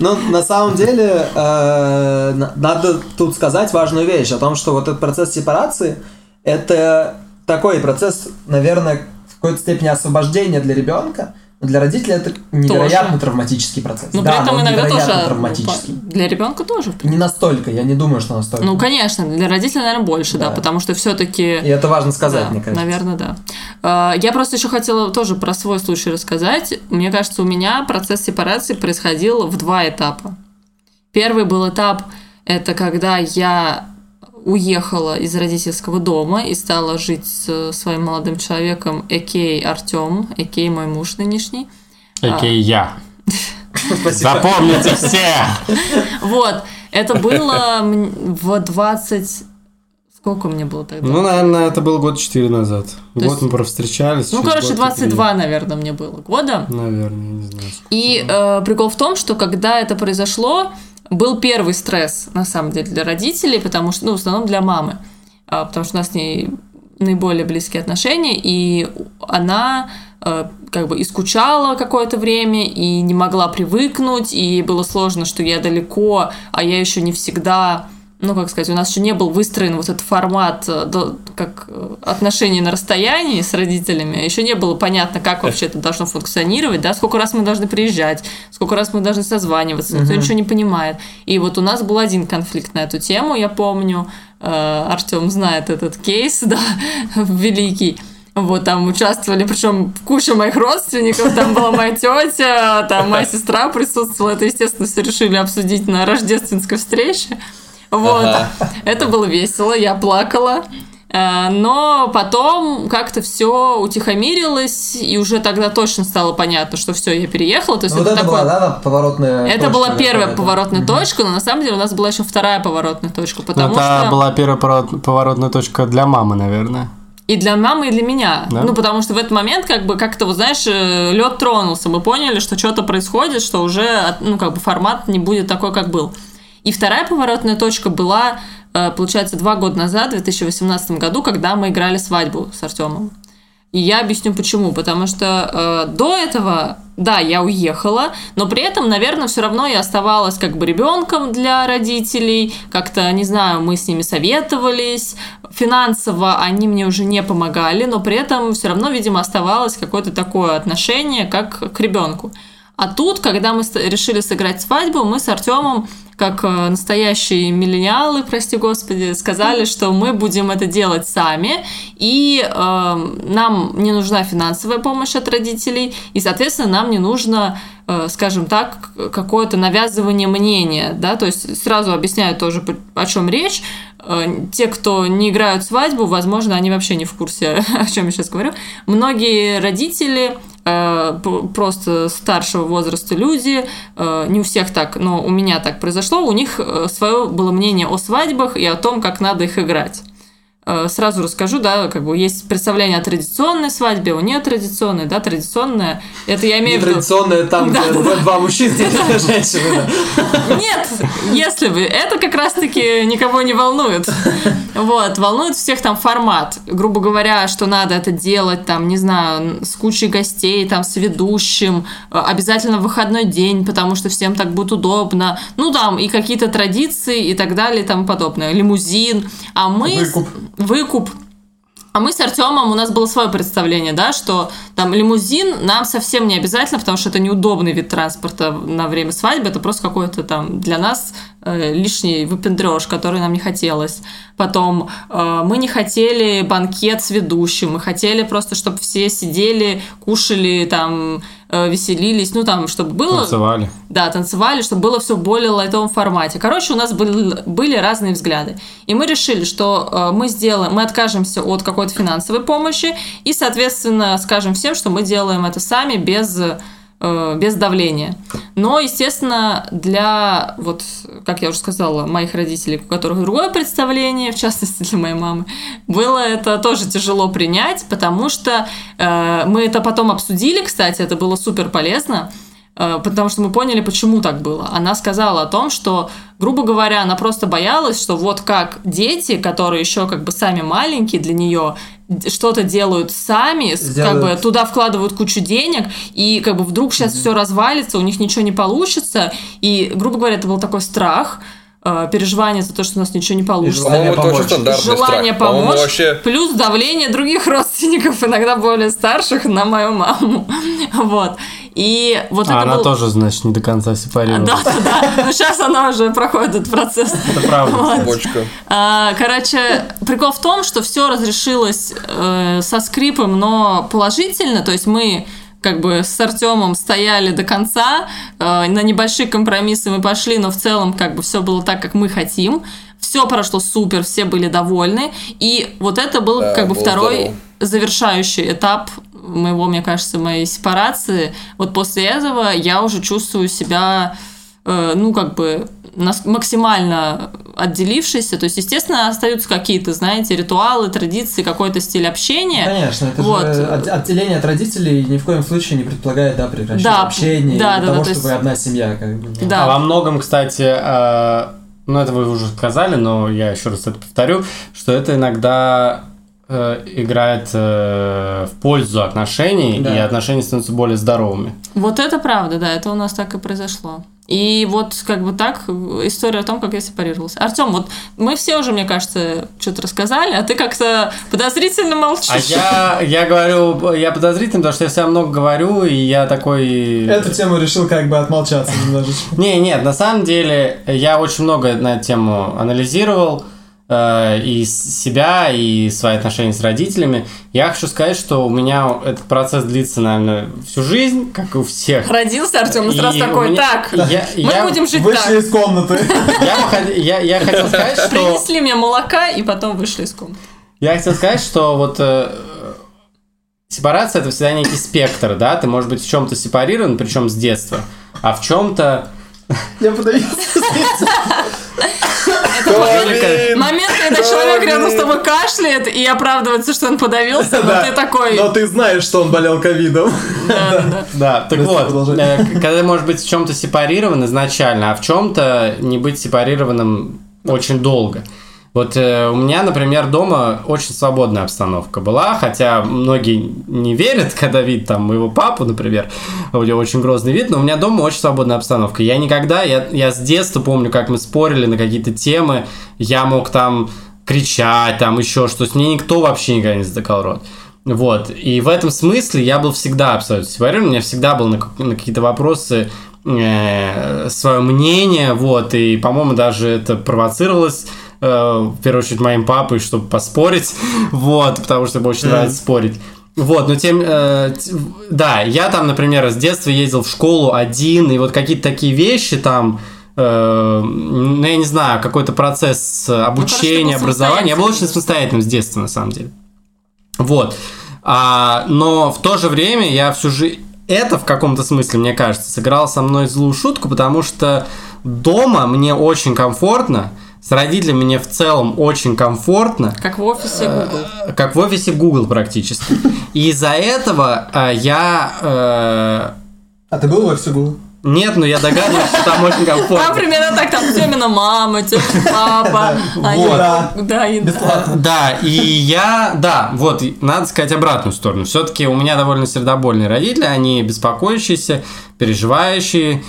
Ну, на самом деле, э, на- надо тут сказать важную вещь о том, что вот этот процесс сепарации – это такой процесс, наверное, в какой-то степени освобождения для ребенка, для родителей это невероятно Тоже. травматический процесс. Но да, при этом иногда тоже... травматический. Для ребенка тоже. Не настолько, я не думаю, что настолько. Ну, конечно, для родителей, наверное, больше, да, Да. потому что все-таки... И это важно сказать, Да, мне кажется. Наверное, да. А, Я просто еще хотела тоже про свой случай рассказать. Мне кажется, у меня процесс сепарации происходил в два этапа. Первый был этап, это когда я уехала из родительского дома и стала жить с своим молодым человеком, Экей Артем, Экей мой муж нынешний. Окей, я. Спасибо. Запомните все! Вот, это было в 20... Сколько мне было тогда? Ну, наверное, это было год 4 назад. Год есть- мы провстречались. Ну, через короче, год 22, наверное, мне было года. и- Наверное, не знаю. И э, прикол в том, что когда это произошло, был первый стресс, на самом деле, для родителей, потому что, ну, в основном для мамы, А, потому что у нас с ней наиболее близкие отношения, и она э, как бы и скучала какое-то время, и не могла привыкнуть, и было сложно, что я далеко, а я еще не всегда ну, как сказать, у нас еще не был выстроен вот этот формат э, до- как э, отношений на расстоянии с родителями, еще не было понятно, как вообще это должно функционировать, да, сколько раз мы должны приезжать, сколько раз мы должны созваниваться, никто ничего не понимает. И вот у нас был один конфликт на эту тему, я помню, Артем знает этот кейс, да, великий. Вот, там участвовали, причем куча моих родственников, там была моя тетя, там моя сестра присутствовала, это, естественно, все решили обсудить на рождественской встрече. Вот, Ага. это было весело, я плакала. Э, Но потом как-то все утихомирилось, и уже тогда точно стало понятно, что все, я переехала. То есть Ну, вот это такой- была, да, поворотная это точка, была да, первая какая-то. поворотная точка, но на самом деле у нас была еще вторая поворотная точка, потому это что была первая поворот- поворотная точка для мамы, наверное. и для мамы, и для меня. Да? Ну, потому что в этот момент, как бы, как-то, вот знаешь, лед тронулся. Мы поняли, что что-то происходит, что уже, ну, как бы, формат не будет такой, как был. И вторая поворотная точка была, э, получается, два года назад, в 2018 году, когда мы играли свадьбу с Артемом. И я объясню почему. Потому что э, до этого, да, я уехала, но при этом, наверное, все равно я оставалась как бы ребенком для родителей. Как-то, не знаю, мы с ними советовались. Финансово они мне уже не помогали, но при этом все равно, видимо, оставалось какое-то такое отношение, как к ребенку. А тут, когда мы решили сыграть свадьбу, мы с Артемом, как э, настоящие миллениалы, прости господи, сказали, что мы будем это делать сами, и э, нам не нужна финансовая помощь от родителей, и, соответственно, нам не нужно, э, скажем так, какое-то навязывание мнения, да, то есть сразу объясняю тоже, о чем речь. Э, Те, кто не играют свадьбу, возможно, они вообще не в курсе, о чем я сейчас говорю. Многие родители просто старшего возраста люди, э, не у всех так, но у меня так произошло, у них свое было мнение о свадьбах и о том, как надо их играть. Э, Сразу расскажу, да, как бы есть представление о традиционной свадьбе, о нетрадиционной, да, традиционная. Это я имею в виду... Нетрадиционная там, где два- два мужчины, да. Нет, если бы. Это как раз-таки никого не волнует. Вот, волнует всех там формат. Грубо говоря, что надо это делать, там, не знаю, с кучей гостей, там, с ведущим, э, обязательно выходной день, потому что всем так будет удобно. Ну, там, и какие-то традиции и так далее и тому подобное. Лимузин. А мы... Выкуп. Выкуп. А мы с Артемом, у нас было свое представление, да, что там лимузин нам совсем не обязательно, потому что это неудобный вид транспорта на время свадьбы, это просто какой-то там для нас э, лишний выпендреж, который нам не хотелось. Потом э, мы не хотели банкет с ведущим, мы хотели просто, чтобы все сидели, кушали, там, веселились, ну там, чтобы было... Танцевали. Да, танцевали, чтобы было все в более лайтовом формате. Короче, у нас был- были разные взгляды. И мы решили, что э, мы сделаем, мы откажемся от какой-то финансовой помощи и, соответственно, скажем всем, что мы делаем это сами без э, без давления. Но, естественно, для, вот, как я уже сказала, моих родителей, у которых другое представление, в частности для моей мамы, было это тоже тяжело принять, потому что э, мы это потом обсудили, кстати, это было супер полезно, э, потому что мы поняли, почему так было. Она сказала о том, что, грубо говоря, она просто боялась, что вот как дети, которые еще как бы сами маленькие для нее, что-то делают сами, с- как бы туда вкладывают кучу денег, и как бы вдруг сейчас все развалится, у них ничего не получится. И, грубо говоря, это был такой страх, э, переживание за то, что у нас ничего не получится. желание По-моему, это очень помочь. Желание страх. По-моему, помочь, вообще... плюс давление других родственников, иногда более старших, на мою маму. Вот. И вот А это она был... тоже, значит, не до конца сепарирована. Да, да, да. Но сейчас она уже проходит этот процесс. Это правда. Вот. Бочка. А, Короче, прикол в том, что все разрешилось э, со скрипом, но положительно. То есть мы как бы с Артемом стояли до конца, э, на небольшие компромиссы мы пошли, но в целом как бы все было так, как мы хотим. Все прошло супер, все были довольны. И вот это был Да, как бы было второй здорово. завершающий этап моего, мне кажется, моей сепарации. Вот после этого я уже чувствую себя, э, ну, как бы максимально отделившейся. То есть, естественно, остаются какие-то, знаете, ритуалы, традиции, какой-то стиль общения. Конечно, это Вот. же от- отделение от родителей ни в коем случае не предполагает, да, прекращение Да, общения, да, да, того, да, то чтобы есть- одна семья, как бы. ну. Да. А во многом, кстати, э, ну это вы уже сказали, но я еще раз это повторю, что это иногда э, играет э, в пользу отношений, Да. и отношения становятся более здоровыми. Вот это правда, да, это у нас так и произошло. И вот как бы так история о том, как я сепарировалась. Артем, вот мы все уже, мне кажется, что-то рассказали, а ты как-то подозрительно молчишь. А я, я говорю, я подозрительный, потому что я всегда много говорю, и я такой... Эту тему решил как бы отмолчаться немножечко. Не, нет, на самом деле я очень много на эту тему анализировал и с- себя, и свои отношения с родителями. Я хочу сказать, что у меня этот процесс длится, наверное, всю жизнь, как и у всех. Родился Артем и сразу И у такой, меня- так, я- мы я- будем жить Вышли так. из комнаты. Я, я- я хотел сказать, что... Принесли мне молока и потом вышли из комнаты. Я хотел сказать, что вот э, сепарация это всегда некий спектр, да, ты можешь быть в чем-то сепарирован, причем с детства, а в чем-то Я подавился. Момент, когда человек рядом с тобой кашляет и оправдывается, что он подавился, но ты такой... Но ты знаешь, что он болел ковидом. Да. Да, так вот, э, когда ты можешь быть в чем-то сепарирован изначально, а в чем-то не быть сепарированным очень долго. Вот э, у меня, например, дома очень свободная обстановка была, хотя многие не верят, когда видят там моего папу, например, у него очень грозный вид, но у меня дома очень свободная обстановка. Я никогда, я, я с детства помню, как мы спорили на какие-то темы, я мог там кричать, там еще что-то, мне никто вообще никогда не затыкал рот. Вот, и в этом смысле я был всегда абсолютно сепарирован, у меня всегда было на, на какие-то вопросы свое мнение, вот, и, по-моему, даже это провоцировалось, э, в первую очередь, моим папой, чтобы поспорить, вот, потому что ему очень нравится спорить. Вот, но тем, э, да, я там, например, с детства ездил в школу один, и вот какие-то такие вещи там, э, ну, я не знаю, какой-то процесс обучения, был образования. Я был очень самостоятельным. самостоятельным с детства, на самом деле. Вот. А, но в то же время я всю жизнь... Это в каком-то смысле, мне кажется, сыграло со мной злую шутку, потому что дома мне очень комфортно, с родителями мне в целом очень комфортно, Как в офисе Google. как в офисе Google практически. И из-за этого э, я... э, А ты был в офисе был? Нет, но я догадываюсь, что там очень Там комфортно. примерно так, там Тёмина мама, Тёмин папа. они- Вот. Да. Бесплатно. Да, и я, да, вот, надо сказать обратную сторону. Все-таки у меня довольно сердобольные родители, они беспокоящиеся, переживающие,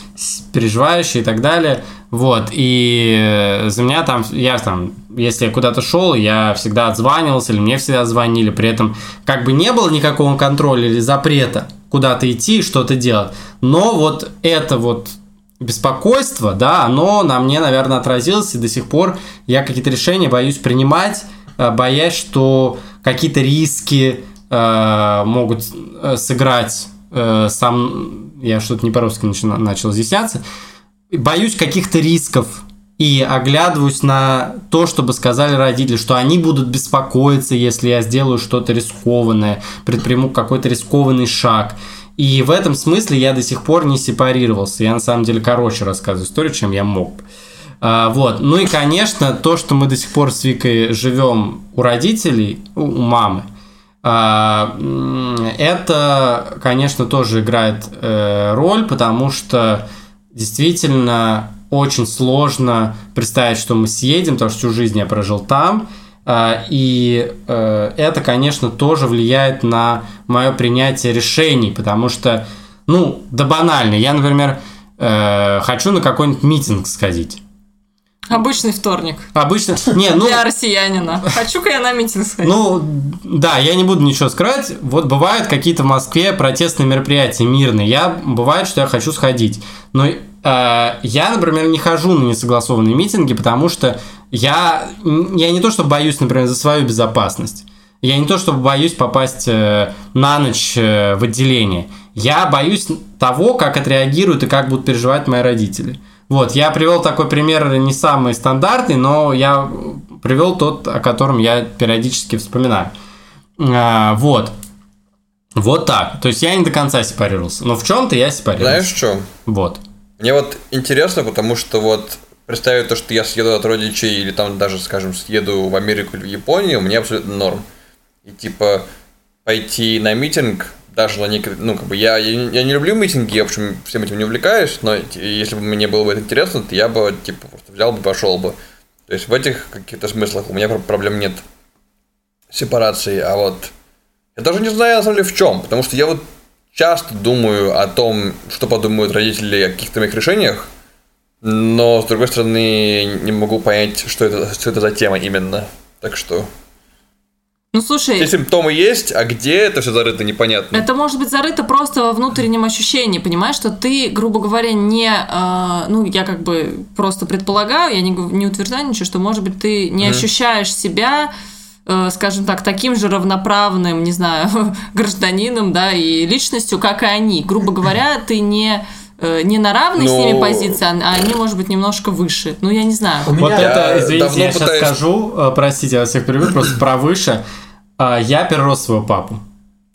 переживающие и так далее. Вот, и э, за меня там, я там, если я куда-то шел, я всегда отзванивался, или мне всегда звонили, при этом как бы не было никакого контроля или запрета куда-то идти и что-то делать. Но вот это вот беспокойство, да, оно на мне, наверное, отразилось, и до сих пор я какие-то решения боюсь принимать, э, боясь, что какие-то риски э, могут э, сыграть э, сам, я что-то не по-русски начина- начал изъясняться, боюсь каких-то рисков и оглядываюсь на то, чтобы сказали родители, что они будут беспокоиться, если я сделаю что-то рискованное, предприму какой-то рискованный шаг. И в этом смысле я до сих пор не сепарировался. Я на самом деле короче рассказываю историю, чем я мог. А, вот. Ну и, конечно, то, что мы до сих пор с Викой живем у родителей, у мамы, а, это, конечно, тоже играет э, роль, потому что действительно очень сложно представить, что мы съедем, потому что всю жизнь я прожил там. А, И э, это, конечно, тоже влияет на мое принятие решений, потому что, ну, да банально. Я, например, э, хочу на какой-нибудь митинг сходить. Обычный вторник. Обычно... Не, ну... Для россиянина. Хочу-ка я на митинг сходить. Ну, да, я не буду ничего скрывать. Вот бывают какие-то в Москве протестные мероприятия мирные. Я бывает, что я хочу сходить. Но я, например, не хожу на несогласованные митинги, потому что я, я не то, что боюсь, например, за свою безопасность. Я не то, чтобы боюсь попасть э, на ночь э, в отделение. Я боюсь того, как отреагируют и как будут переживать мои родители. Вот, я привел такой пример не самый стандартный, но я привел тот, о котором я периодически вспоминаю. А, вот. Вот так. То есть я не до конца сепарировался. Но в чем-то я сепарировался. Знаешь, что? Вот. Мне вот интересно, потому что вот представить то, что я съеду от родичей или там даже, скажем, съеду в Америку или в Японию, мне абсолютно норм. И типа пойти на митинг, даже на некоторые, ну, как бы я, я, не- люблю митинги, я, в общем, всем этим не увлекаюсь, но если бы мне было бы это интересно, то я бы, типа, просто взял бы, пошел бы. То есть в этих каких-то смыслах у меня про- проблем нет сепарации, а вот я даже не знаю, на самом деле, в чем, потому что я вот часто думаю о том, что подумают родители о каких-то моих решениях, но, с другой стороны, не могу понять, что это, что это за тема именно. Так что, Ну, слушай, все симптомы есть, а где это все зарыто, непонятно. Это может быть зарыто просто во внутреннем ощущении, понимаешь, что ты, грубо говоря, не, э, ну, я как бы просто предполагаю, я не, не утверждаю ничего, что, может быть, ты не ощущаешь себя, скажем так, таким же равноправным, не знаю, гражданином, да, и личностью, как и они. Грубо говоря, ты не э, не на равной с Ну- ними позиции, а они, может быть, немножко выше. Ну, я не знаю. У Вот меня- это, Я извините, давно я сейчас пытаюсь- скажу, э, простите, я вас всех перебью, просто про выше. А, Я перерос своего папу.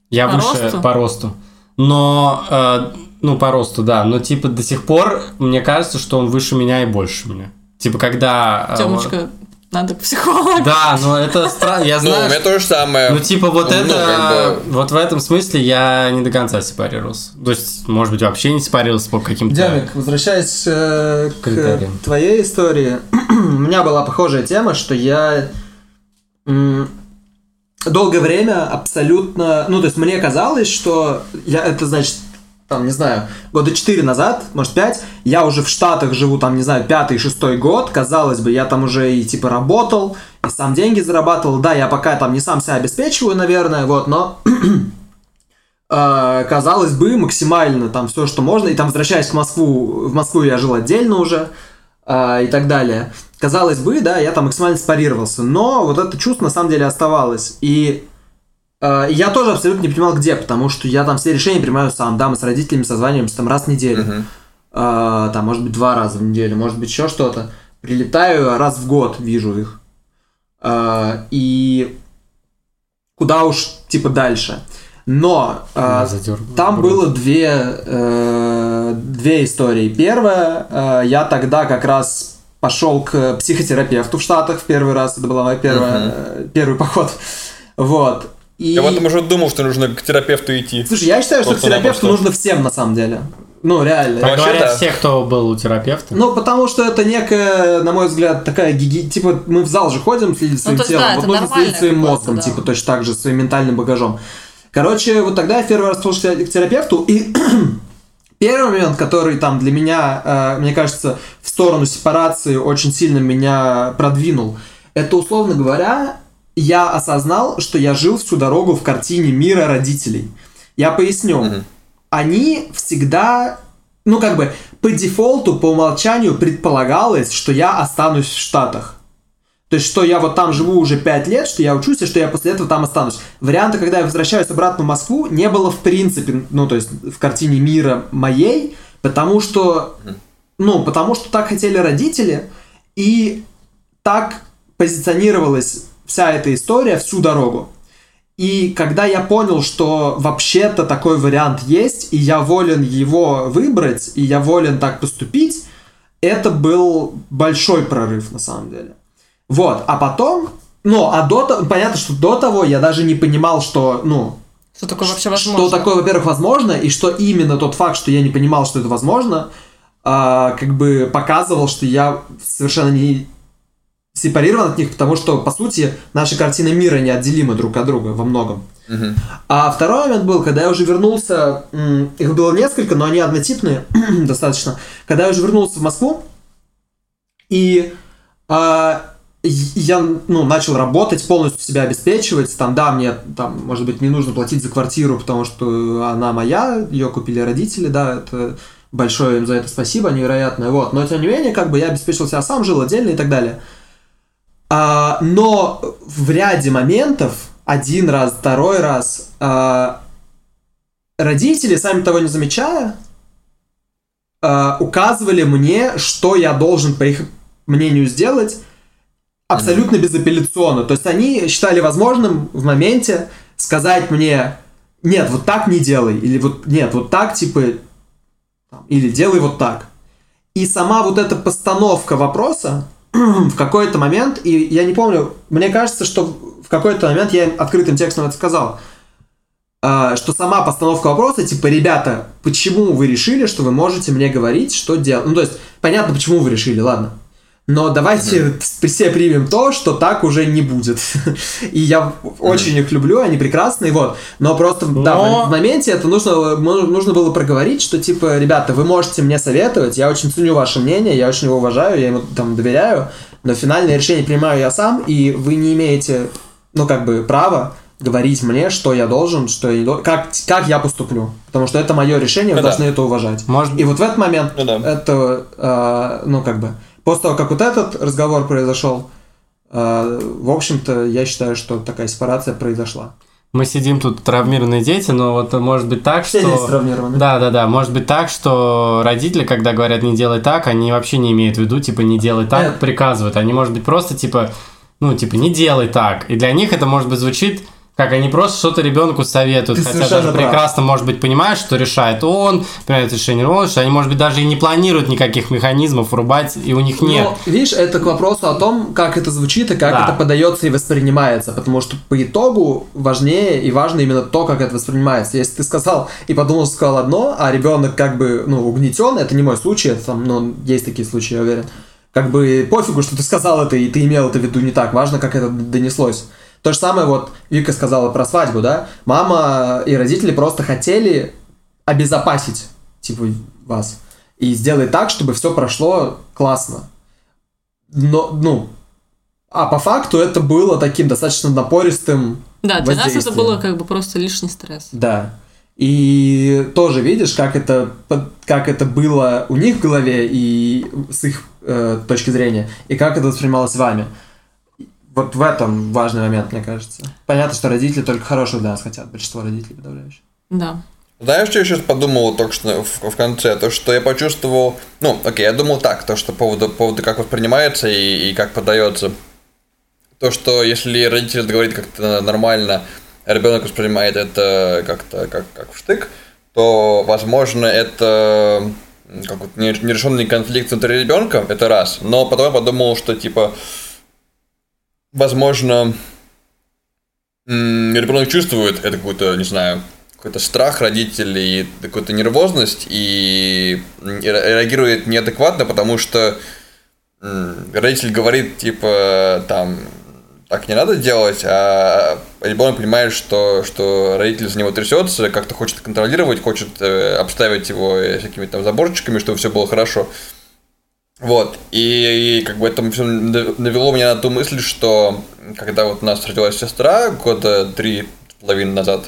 Я По выше росту? по росту. Но, э, ну, по росту, да. Но, типа, до сих пор мне кажется, что он выше меня и больше меня. Типа, когда... э, Темочка, надо к психологу. Да, но это странно. Я Ну, у знаю, меня то же самое. ну, типа, вот Ну, это... как бы- Вот в этом смысле я не до конца сепарировался. То есть, может быть, вообще не сепарировался по каким-то... Демик, возвращаясь э, к Критериям. твоей истории, у меня была похожая тема, что я долгое время абсолютно... Ну, то есть мне казалось, что я это, значит, там, не знаю, года 4 назад, может 5, я уже в Штатах живу, там, не знаю, пятый, шестой год, казалось бы, я там уже и, типа, работал, и сам деньги зарабатывал, да, я пока там не сам себя обеспечиваю, наверное, вот, но э, казалось бы, максимально там все, что можно, и там, возвращаясь к Москву, в Москву я жил отдельно уже, э, и так далее. Казалось бы, да, я там максимально спарировался, но вот это чувство на самом деле оставалось, и я тоже абсолютно не понимал, где, потому что я там все решения принимаю сам, да, мы с родителями созваниваемся там раз в неделю. Э, там, может быть, два раза в неделю, может быть, еще что-то. Прилетаю раз в год, вижу их. Э, и куда уж, типа, дальше. Но э, там было две, э, две истории. Первая, э, я тогда как раз пошел к психотерапевту в Штатах в первый раз. Это была моя первая, э, первый поход. Вот. И... Я этом уже думал, что нужно к терапевту идти. Слушай, я считаю, что к Просто-напросто. терапевту нужно всем на самом деле. Ну, реально. Так говорят да. все, кто был у терапевта. Ну, потому что это некая, на мой взгляд, такая гиги... Типа, мы в зал же ходим, следить своим то есть, телом. да, вот нужно следить своим мозгом, да. типа, точно так же, своим ментальным багажом. Короче, вот тогда я первый раз пошел к терапевту, и первый момент, который там для меня, э, мне кажется, в сторону сепарации очень сильно меня продвинул, это, условно говоря, я осознал, что я жил всю дорогу в картине мира родителей. Я поясню. Мгм. Они всегда, ну как бы, по дефолту, по умолчанию предполагалось, что я останусь в Штатах. То есть, что я вот там живу уже 5 лет, что я учусь, и что я после этого там останусь. Варианта, когда я возвращаюсь обратно в Москву, не было в принципе, ну, то есть, в картине мира моей, потому что, ну, потому что так хотели родители, и так позиционировалась вся эта история всю дорогу. И когда я понял, что вообще-то такой вариант есть, и я волен его выбрать, и я волен так поступить, это был большой прорыв на самом деле. Вот, а потом, ну, а до того, понятно, что до того я даже не понимал, что, ну, Что такое вообще возможно? что такое, во-первых, возможно, и что именно тот факт, что я не понимал, что это возможно, а, как бы показывал, что я совершенно не сепарирован от них, потому что, по сути, наши картины мира неотделимы друг от друга во многом. Мгм. А второй момент был, когда я уже вернулся, их было несколько, но они однотипные достаточно. Когда я уже вернулся в Москву, и и я ну, начал работать, полностью себя обеспечивать. Там, да, мне, там, может быть, не нужно платить за квартиру, потому что она моя, ее купили родители, да, это большое им за это спасибо, невероятное. Вот. Но, тем не менее, как бы я обеспечил себя сам, жил отдельно и так далее. А, но в ряде моментов, один раз, второй раз, а, родители, сами того не замечая, а, указывали мне, что я должен, по их мнению, сделать абсолютно безапелляционно. То есть они считали возможным в моменте сказать мне, нет, вот так не делай, или вот, нет, вот так, типа, или делай вот так. И сама вот эта постановка вопроса в какой-то момент, и я не помню, мне кажется, что в какой-то момент я им открытым текстом это сказал, а, что сама постановка вопроса, типа, ребята, почему вы решили, что вы можете мне говорить, что делать? Ну, то есть, понятно, почему вы решили, ладно. Но давайте все примем то, что так уже не будет. И я очень их люблю, они прекрасные, вот. Но просто, да, Но- в- в моменте это нужно, нужно было проговорить, что, типа, ребята, вы можете мне советовать, я очень ценю ваше мнение, я очень его уважаю, я ему там доверяю, но финальное решение принимаю я сам, и вы не имеете, ну, как бы, права говорить мне, что я должен, что я не должен, как, как я поступлю. Потому что это мое решение, вы Ну да. должны это уважать. Может, И вот в этот момент Ну да. это, э, ну, как бы, после того, как вот этот разговор произошел, э, в общем-то, я считаю, что такая сепарация произошла. мы сидим тут травмированные дети, но вот может быть так, Все что... здесь травмированы. Да, да, да. Может быть так, что родители, когда говорят не делай так, они вообще не имеют в виду, типа, не делай так, приказывают. Они, может быть, просто типа, ну, типа, не делай так. И для них это, может быть, звучит как они просто что-то ребенку советуют, Ты хотя даже прав. прекрасно, может быть, понимают, что решает он, принимает решение он, что они, может быть, даже и не планируют никаких механизмов врубать, и у них нет. Но, видишь, это к вопросу о том, как это звучит и как Да. это подается и воспринимается, потому что по итогу важнее и важно именно то, как это воспринимается. Если ты сказал и подумал, что сказал одно, а ребенок как бы, ну, угнетен, это не мой случай, это там, ну, есть такие случаи, я уверен. Как бы пофигу, что ты сказал это, и ты имел это в виду не так, важно, как это донеслось. То же самое вот Вика сказала про свадьбу, да? Мама и родители просто хотели обезопасить, типа, вас. И сделать так, чтобы все прошло классно. Но, ну, а по факту это было таким достаточно напористым, Да, для нас это было как бы просто лишний стресс. да. И тоже видишь, как это, как это было у них в голове и с их э, точки зрения, и как это воспринималось вами. Вот в этом важный момент, мне кажется. Понятно, что родители только хорошего для нас хотят, большинство родителей подавляющих. Да. Знаешь, что я сейчас подумал только что в, в конце? То, что я почувствовал... Ну, окей, я думал так, то, что по поводу, по поводу как воспринимается и, и как подается. То, что если родитель говорит как-то нормально, а ребенок воспринимает это как-то как, как в штык, то, возможно, это как вот не- нерешенный конфликт внутри ребенка, это раз. Но потом я подумал, что типа, возможно, ребенок чувствует это какую-то, не знаю, какой-то страх родителей, какую-то нервозность и реагирует неадекватно, потому что родитель говорит, типа, там, так не надо делать, а ребенок понимает, что, что родитель за него трясется, как-то хочет контролировать, хочет э, обставить его э, всякими там заборчиками, чтобы все было хорошо. Вот, и, и как бы это все навело меня на ту мысль, что когда вот у нас родилась сестра года три с половиной назад,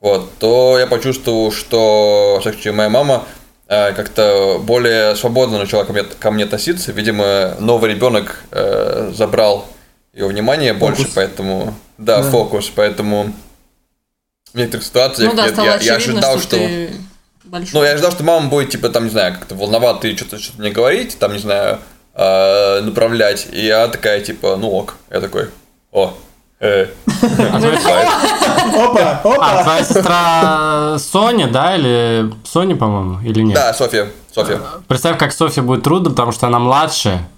вот, то я почувствовал, что, случае, моя мама э, как-то более свободно начала ко мне, ко мне относиться. Видимо, новый ребенок э, забрал ее внимание больше, поэтому... Да, Да. фокус, поэтому в некоторых ситуациях Ну да, я, я- я ожидал, что, ты большой. ну, я ожидал, что мама будет, типа, там, не знаю, как-то волноваться и что-то что мне говорить, там, не знаю, э, направлять. И я такая, типа, ну ок. Я такой, о, э. Опа, А, твоя сестра Соня, да, или Соня, по-моему, или нет? Да, Софья, Софья. Представь, как Софья будет трудно, потому что она младшая.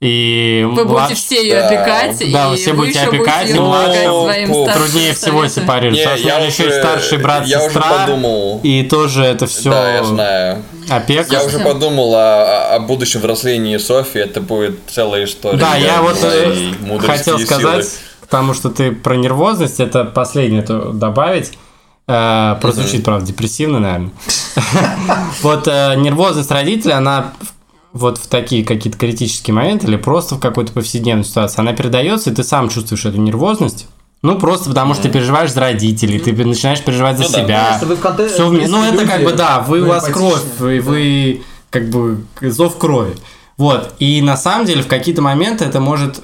И Вы будете младш- все ее да. опекать, Да, и вы все вы будете еще опекать, будете помогать своим старшим труднее всего сепарироваться. Не, я еще и уже- старший брат, я уже сестра. подумал. И тоже это все Да, я знаю. опека. Я уже подумал о, о будущем взрослении Софии, это будет целая история. Да, я вот э, хотел сказать, силы. потому что ты про нервозность, это последнее то добавить. Э, прозвучит, правда, депрессивно, наверное. Вот э, нервозность родителей, она в- вот в такие какие-то критические моменты или просто в какой-то повседневной ситуации, она передается, и ты сам чувствуешь эту нервозность. Ну, просто потому что ты переживаешь за родителей, ты начинаешь переживать за Ну да. себя. Что вы в конте- Всё вме- Ну, это как бы, да, вы, у вы вас кровь, вы, вы как бы зов крови. Вот, и на самом деле в какие-то моменты это может,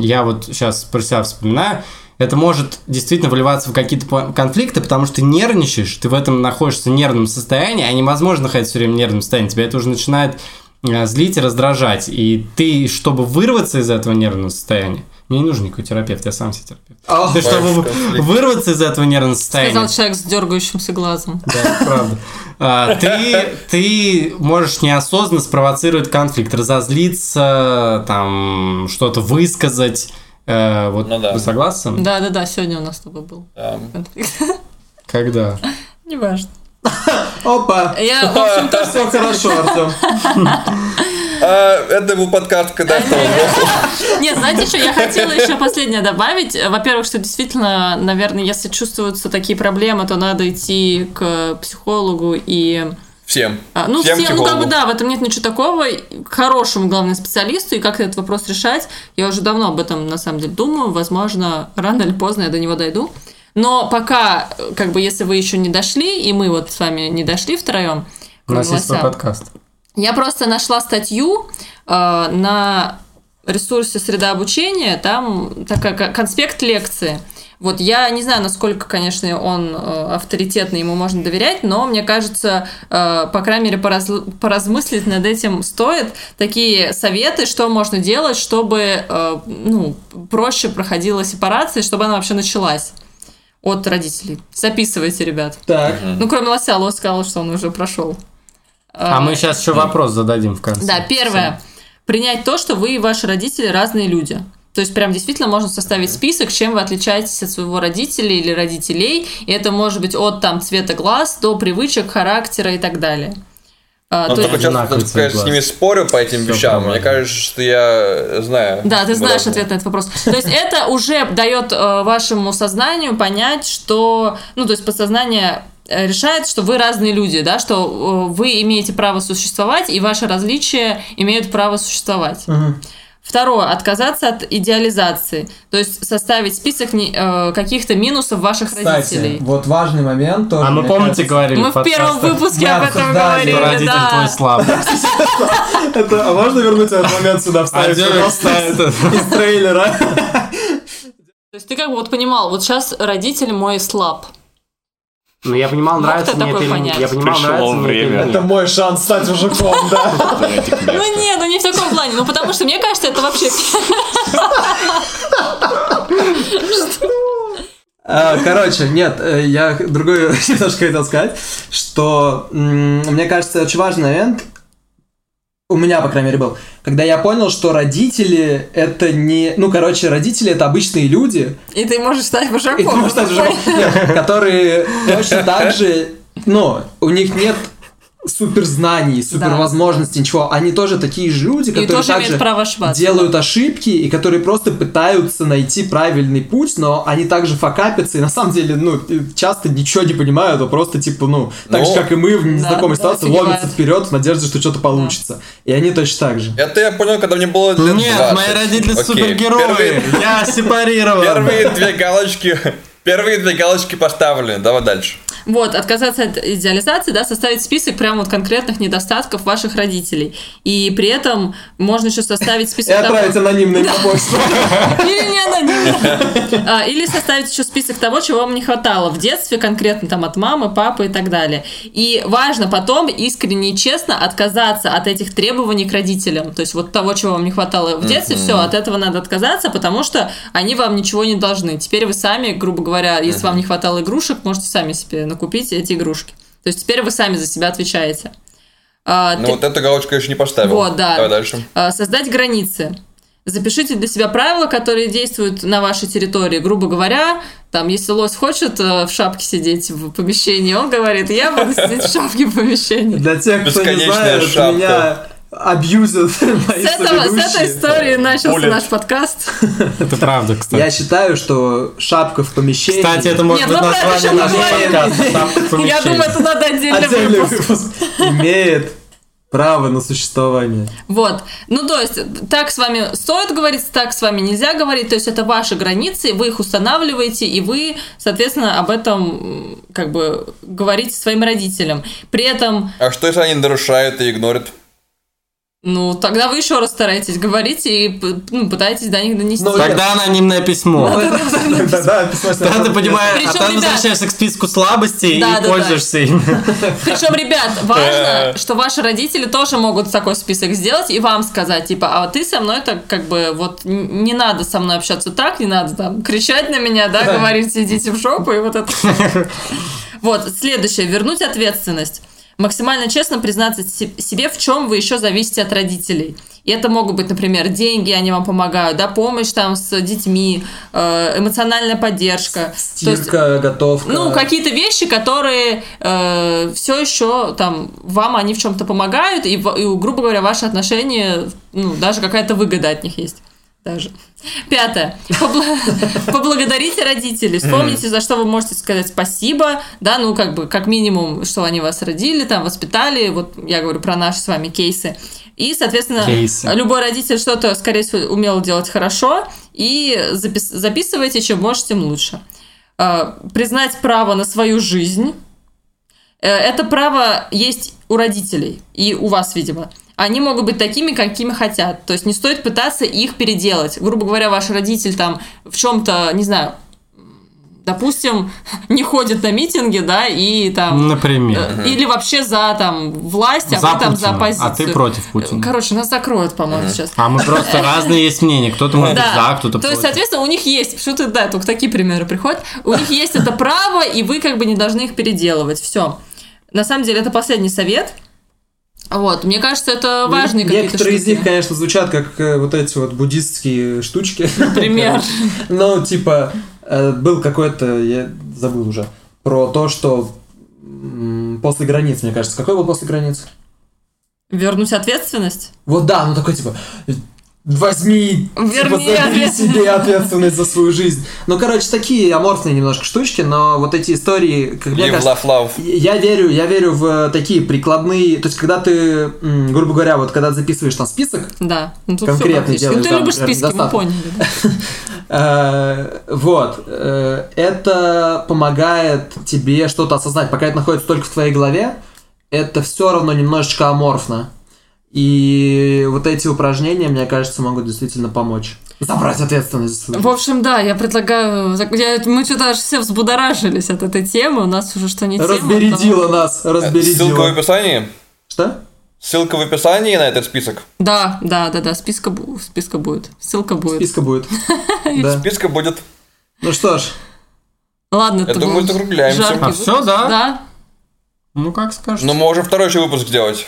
я вот сейчас про себя вспоминаю, это может действительно выливаться в какие-то конфликты, потому что ты нервничаешь, ты в этом находишься в нервном состоянии, а невозможно находиться все время в нервном состоянии, тебя это уже начинает злить и раздражать. И ты, чтобы вырваться из этого нервного состояния, мне не нужен никакой терапевт, я сам себе терапевт. Ты, чтобы конфликт. вырваться из этого нервного состояния, Сказал человек с дергающимся глазом. да, правда. А, ты, ты можешь неосознанно спровоцировать конфликт, разозлиться, там, что-то высказать. Э, вот Ну да. вы согласны? Да, да, да, сегодня у нас с тобой был Да. конфликт. Когда? Неважно. Опа! Я, в общем, тоже Все хорошо, Артем. А, это был подкаст, когда стал. Нет, знаете, что я хотела еще последнее добавить? Во-первых, что действительно, наверное, если чувствуются такие проблемы, то надо идти к психологу и... Всем. а, Ну, Всем всем, ну, как бы, да, в этом нет ничего такого. К хорошему, главное, специалисту, и как этот вопрос решать. Я уже давно об этом, на самом деле, думаю. Возможно, рано или поздно я до него дойду. Но пока, как бы, если вы еще не дошли, и мы вот с вами не дошли втроем, У нас есть свой подкаст. я просто нашла статью э, на ресурсе среда обучения, там такая ко- конспект лекции. Вот я не знаю, насколько, конечно, он э, авторитетный, ему можно доверять, но мне кажется, э, по крайней мере, поразл- поразмыслить над этим стоит. Такие советы, что можно делать, чтобы э, ну, проще проходила сепарация, чтобы она вообще началась от родителей. Записывайте, ребят. Так. Ну, кроме Лося, Лось сказал, что он уже прошел. А мы сейчас еще вопрос зададим в конце. Да, первое. Принять то, что вы и ваши родители разные люди. То есть прям действительно можно составить список, чем вы отличаетесь от своего родителя или родителей. И это может быть от там цвета глаз до привычек, характера и так далее. А, Но то только есть- часто, конечно, с ними спорю по этим Всё вещам. нормально. Мне кажется, что я знаю. Да, ты знаешь ответ на этот вопрос. То есть это уже дает э, вашему сознанию понять, что, ну, то есть подсознание э, решает, что вы разные люди, да, что э, вы имеете право существовать, и ваши различия имеют право существовать. Второе, отказаться от идеализации, то есть составить список э, каких-то минусов ваших Кстати, родителей. вот важный момент тоже. А мы помните кажется. говорили Мы в первом выпуске об этом обсуждали, что говорили, родитель да. твой слаб. Это, а можно вернуть этот момент сюда, вставить, из трейлера? То есть ты как бы вот понимал, вот сейчас родитель мой слаб. Ну, я понимал, нравится мне это или? Я понимал, Пришло нравится мне это время. Это нет. мой шанс стать мужиком, да. Ну нет, ну не в таком плане. Ну потому что мне кажется, это вообще... А, Короче, нет, э, я другое немножко хотел сказать, что мне кажется, очень важный момент, у меня, по крайней мере, был, когда я понял, что родители это не... Ну, короче, родители это обычные люди, И ты можешь стать и ты вожаком. можешь стать вожаком. Которые точно так же, ну, у них нет супер знаний, супер Да. возможностей, ничего. Они тоже такие же люди, И которые тоже также право ошибаться. делают ошибки и которые просто пытаются найти правильный путь, но они также факапятся и на самом деле, ну, часто ничего не понимают, а просто типа, ну, так же, как и мы в незнакомой да, ситуации, офигевают. ломятся вперед в надежде, что что-то получится. И они точно так же. Это я понял, когда мне было лет Нет, 20. мои родители Окей, супергерои. Первые, Я сепарирован. первые две галочки... Первые две галочки поставлены. Давай дальше. Вот, отказаться от идеализации, да, составить список прям вот конкретных недостатков ваших родителей. И при этом можно еще составить И список того- отправить анонимный на почту. Или не анонимно. А, Или составить еще список того, чего вам не хватало в детстве, конкретно там от мамы, папы и так далее. И важно потом искренне и честно отказаться от этих требований к родителям. То есть вот того, чего вам не хватало в детстве, все, от этого надо отказаться, потому что они вам ничего не должны. Теперь вы сами, грубо говоря, если вам не хватало игрушек, можете сами себе накупить эти игрушки. То есть теперь вы сами за себя отвечаете. А, Ну ты- вот эту галочку я еще не поставил. Вот, да. Давай дальше. а, Создать границы. Запишите для себя правила, которые действуют на вашей территории. Грубо говоря, там, если лось хочет э, в шапке сидеть в помещении, он говорит, я буду сидеть в шапке в помещении. Для тех, кто не знает, шапка. меня абьюзят мои С, этого, с этой истории начался Буллет. наш подкаст. Это правда, кстати. Я считаю, что шапка в помещении... Кстати, это может Нет, быть название нашего подкаста. «Шапка в Я помещении». думаю, это надо отдельный отдельный выпуск. выпуск имеет право на существование. Вот. Ну, то есть, так с вами стоит говорить, так с вами нельзя говорить. То есть, это ваши границы, вы их устанавливаете, и вы, соответственно, об этом как бы говорите своим родителям. При этом, А что, если они нарушают и игнорят? Ну, тогда вы еще раз стараетесь говорить и ну, пытаетесь до них донести. Ну, Тогда анонимное письмо. Да, письмо Тогда ты понимаешь, а там возвращаешься к списку слабостей и пользуешься им. Причем, ребят, важно, Э. что ваши родители тоже могут такой список сделать и вам сказать, типа, а ты со мной так как бы вот не надо со мной общаться так, не надо там кричать на меня, да, говорить идите в жопу и вот это. Вот, следующее, вернуть ответственность. Максимально честно признаться се- себе, в чем вы еще зависите от родителей. И это могут быть, например, деньги, они вам помогают, да, помощь там с детьми, э, эмоциональная поддержка. То есть, Стирка, готовка. ну, какие-то вещи, которые все еще там вам они в чем-то помогают, и, и, грубо говоря, ваши отношения, ну, даже какая-то выгода от них есть. Даже. Пятое. Побла- Поблагодарите родителей. Вспомните, за что вы можете сказать спасибо. Да, ну, как бы, как минимум, что они вас родили, там, воспитали. Вот я говорю про наши с вами кейсы. И, соответственно, Кейсы. любой родитель что-то, скорее всего, умел делать хорошо. И запис- записывайте, чем можете, тем лучше. Э, признать право на свою жизнь. Э, Это право есть у родителей и у вас, видимо. Они могут быть такими, какими хотят. То есть не стоит пытаться их переделать. Грубо говоря, ваш родитель там в чем-то, не знаю, допустим, не ходит на митинги, да, и там... Например. э, Или вообще за там власть, а За вы там за Путина, оппозицию. а ты против Путина. Короче, нас закроют, по-моему, сейчас. А мы просто разные есть мнения. Кто-то может быть за, кто-то То есть, против. соответственно, у них есть, что ты, да, только такие примеры приходят, у них есть это право, и вы как бы не должны их переделывать. Все. На самом деле, это последний совет. Вот, мне кажется, это важные какие-то Некоторые из штуки. них, конечно, звучат как э, вот эти вот буддистские штучки. Например. Ну, типа, э, был какой-то, я забыл уже, про то, что после границ, мне кажется. Какой был после границ? Вернуть ответственность? Вот да, ну такой типа возьми, типа, Верни забери ответственность. себе ответственность за свою жизнь. Ну, короче, такие аморфные немножко штучки, но вот эти истории, как мне кажется, love, love. я верю, я верю в такие прикладные, то есть когда ты, грубо говоря, вот когда записываешь там список, Да. Ну, тут всё практически. Ну, ты делаешь, да, любишь списки, мы достаточно. поняли. да. Э, Вот. э, Это помогает тебе что-то осознать. Пока это находится только в твоей голове, это все равно немножечко аморфно. И вот эти упражнения, мне кажется, могут действительно помочь. Забрать ответственность. В общем, да, я предлагаю... я- мы что-то аж все взбудоражились от этой темы. У нас уже что не тема. Разбередила нас, Ссылка в описании. Что? Ссылка в описании на этот список. Да, да, да, да, списка, списка будет. Ссылка будет. Списка будет. Да. Списка будет. Ну что ж, Ладно, Я это думаю, закругляемся. А выпуск. да? Да. Ну, как скажешь. Но мы можем второй еще выпуск сделать.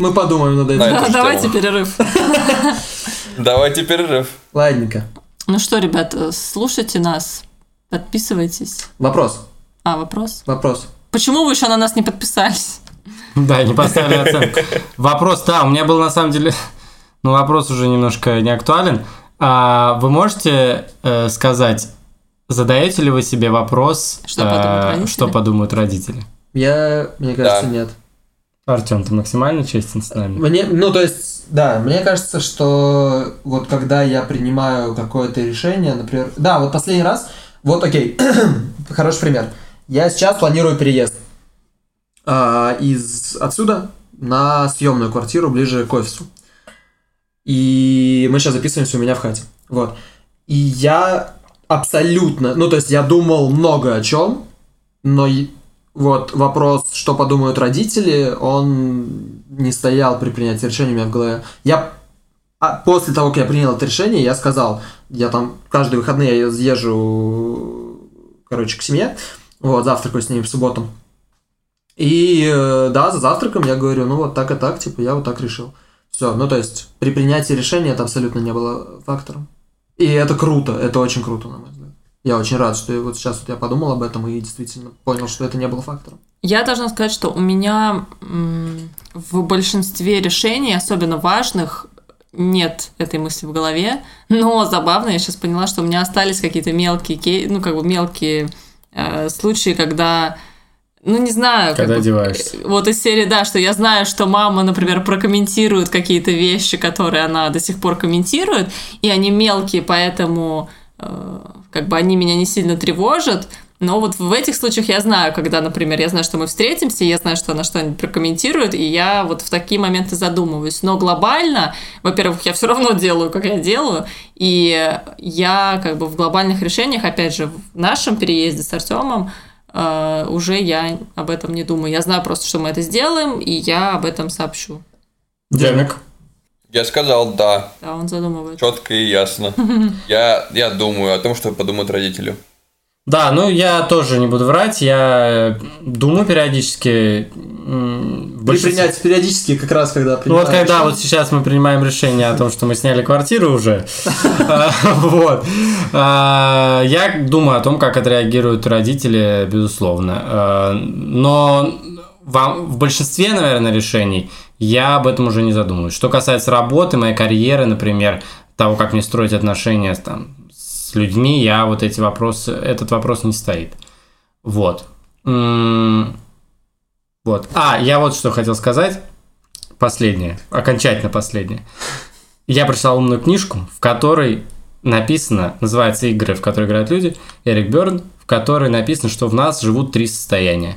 Мы подумаем над этим. Это Да, давайте перерыв. Давайте перерыв. Ладненько. Ну что, ребят, э, слушайте нас, подписывайтесь. Вопрос. А, вопрос? Вопрос. Почему вы еще на нас не подписались? Да, не поставили оценку. Вопрос, да, у меня был на самом деле, ну вопрос уже немножко не актуален. А вы можете э, сказать, задаете ли вы себе вопрос, Что подумают э, родители? что подумают родители? Я, мне кажется, Да. нет. Артем, ты максимально честен с нами. Мне, ну, то есть, да, мне кажется, что вот когда я принимаю какое-то решение, например, да, вот последний раз, вот, окей, хороший пример. Я сейчас планирую переезд а, из отсюда на съемную квартиру ближе к офису. И мы сейчас записываемся у меня в хате. Вот. И я абсолютно, ну, то есть я думал много о чем, но вот вопрос, что подумают родители, он не стоял при принятии решения у меня в голове. Я а после того, как я принял это решение, я сказал, я там каждые выходные я езжу, короче, к семье, вот, завтракаю с ними в субботу. И э, да, за завтраком я говорю, ну вот так и так, типа, я вот так решил. Все, ну то есть при принятии решения это абсолютно не было фактором. И это круто, это очень круто, на мой взгляд. Я очень рад, что я вот сейчас вот я подумал об этом и действительно понял, что это не было фактором. Я должна сказать, что у меня в большинстве решений, особенно важных, нет этой мысли в голове. Но забавно, я сейчас поняла, что у меня остались какие-то мелкие, кей- ну, как бы мелкие э, случаи, когда, ну, не знаю... как Когда бы, одеваешься. э, Вот из серии, да, что я знаю, что мама, например, прокомментирует какие-то вещи, которые она до сих пор комментирует, и они мелкие, поэтому э, как бы они меня не сильно тревожат. Но вот в этих случаях я знаю, когда, например, я знаю, что мы встретимся, я знаю, что она что-нибудь прокомментирует, и я вот в такие моменты задумываюсь. Но глобально, во-первых, я все равно делаю, как я делаю, и я как бы в глобальных решениях, опять же, в нашем переезде с Артемом, э, уже я об этом не думаю. Я знаю просто, что мы это сделаем, и я об этом сообщу. Демик. Я сказал да, Да, он задумывается. четко и ясно. Я, я думаю о том, что подумают родители. Да, ну я тоже не буду врать, я думаю периодически. большинстве- принятии периодически как раз, когда Ну вот когда решение. вот сейчас мы принимаем решение о том, что мы сняли квартиру уже, вот, а, я думаю о том, как отреагируют родители, безусловно. А, Но во- в большинстве, наверное, решений я об этом уже не задумываюсь. Что касается работы, моей карьеры, например, того, как мне строить отношения там, с людьми, я вот эти вопросы, этот вопрос не стоит. Вот. М, Вот. А, я вот что хотел сказать. Последнее, окончательно последнее. Я прочитал умную книжку, в которой написано, называется «Игры, в которые играют люди», Эрик Берн, в которой написано, что в нас живут три состояния.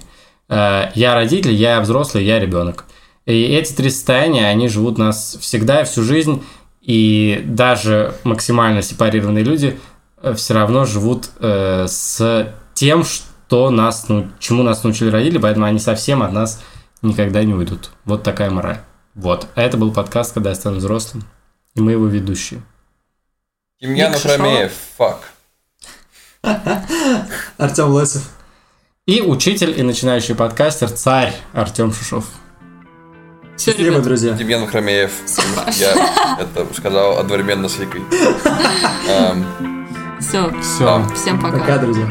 Э, Я родитель, я взрослый, я ребенок. И эти три состояния, они живут у нас всегда и всю жизнь, и даже максимально сепарированные люди все равно живут э, с тем, что нас, ну, чему нас научили родители, поэтому они совсем от нас никогда не уйдут. Вот такая мораль. Вот. А это был подкаст, когда я стану взрослым. И мы его ведущие. Демьян Ник Шишова. Рафамеев, фак. Артем Лосев. И учитель и начинающий подкастер, царь Артем Шишов. Счастливо, ребят. друзья. Демьян Хромеев. Я это сказал одновременно с Викой. Все, Все. всем пока. Пока, друзья.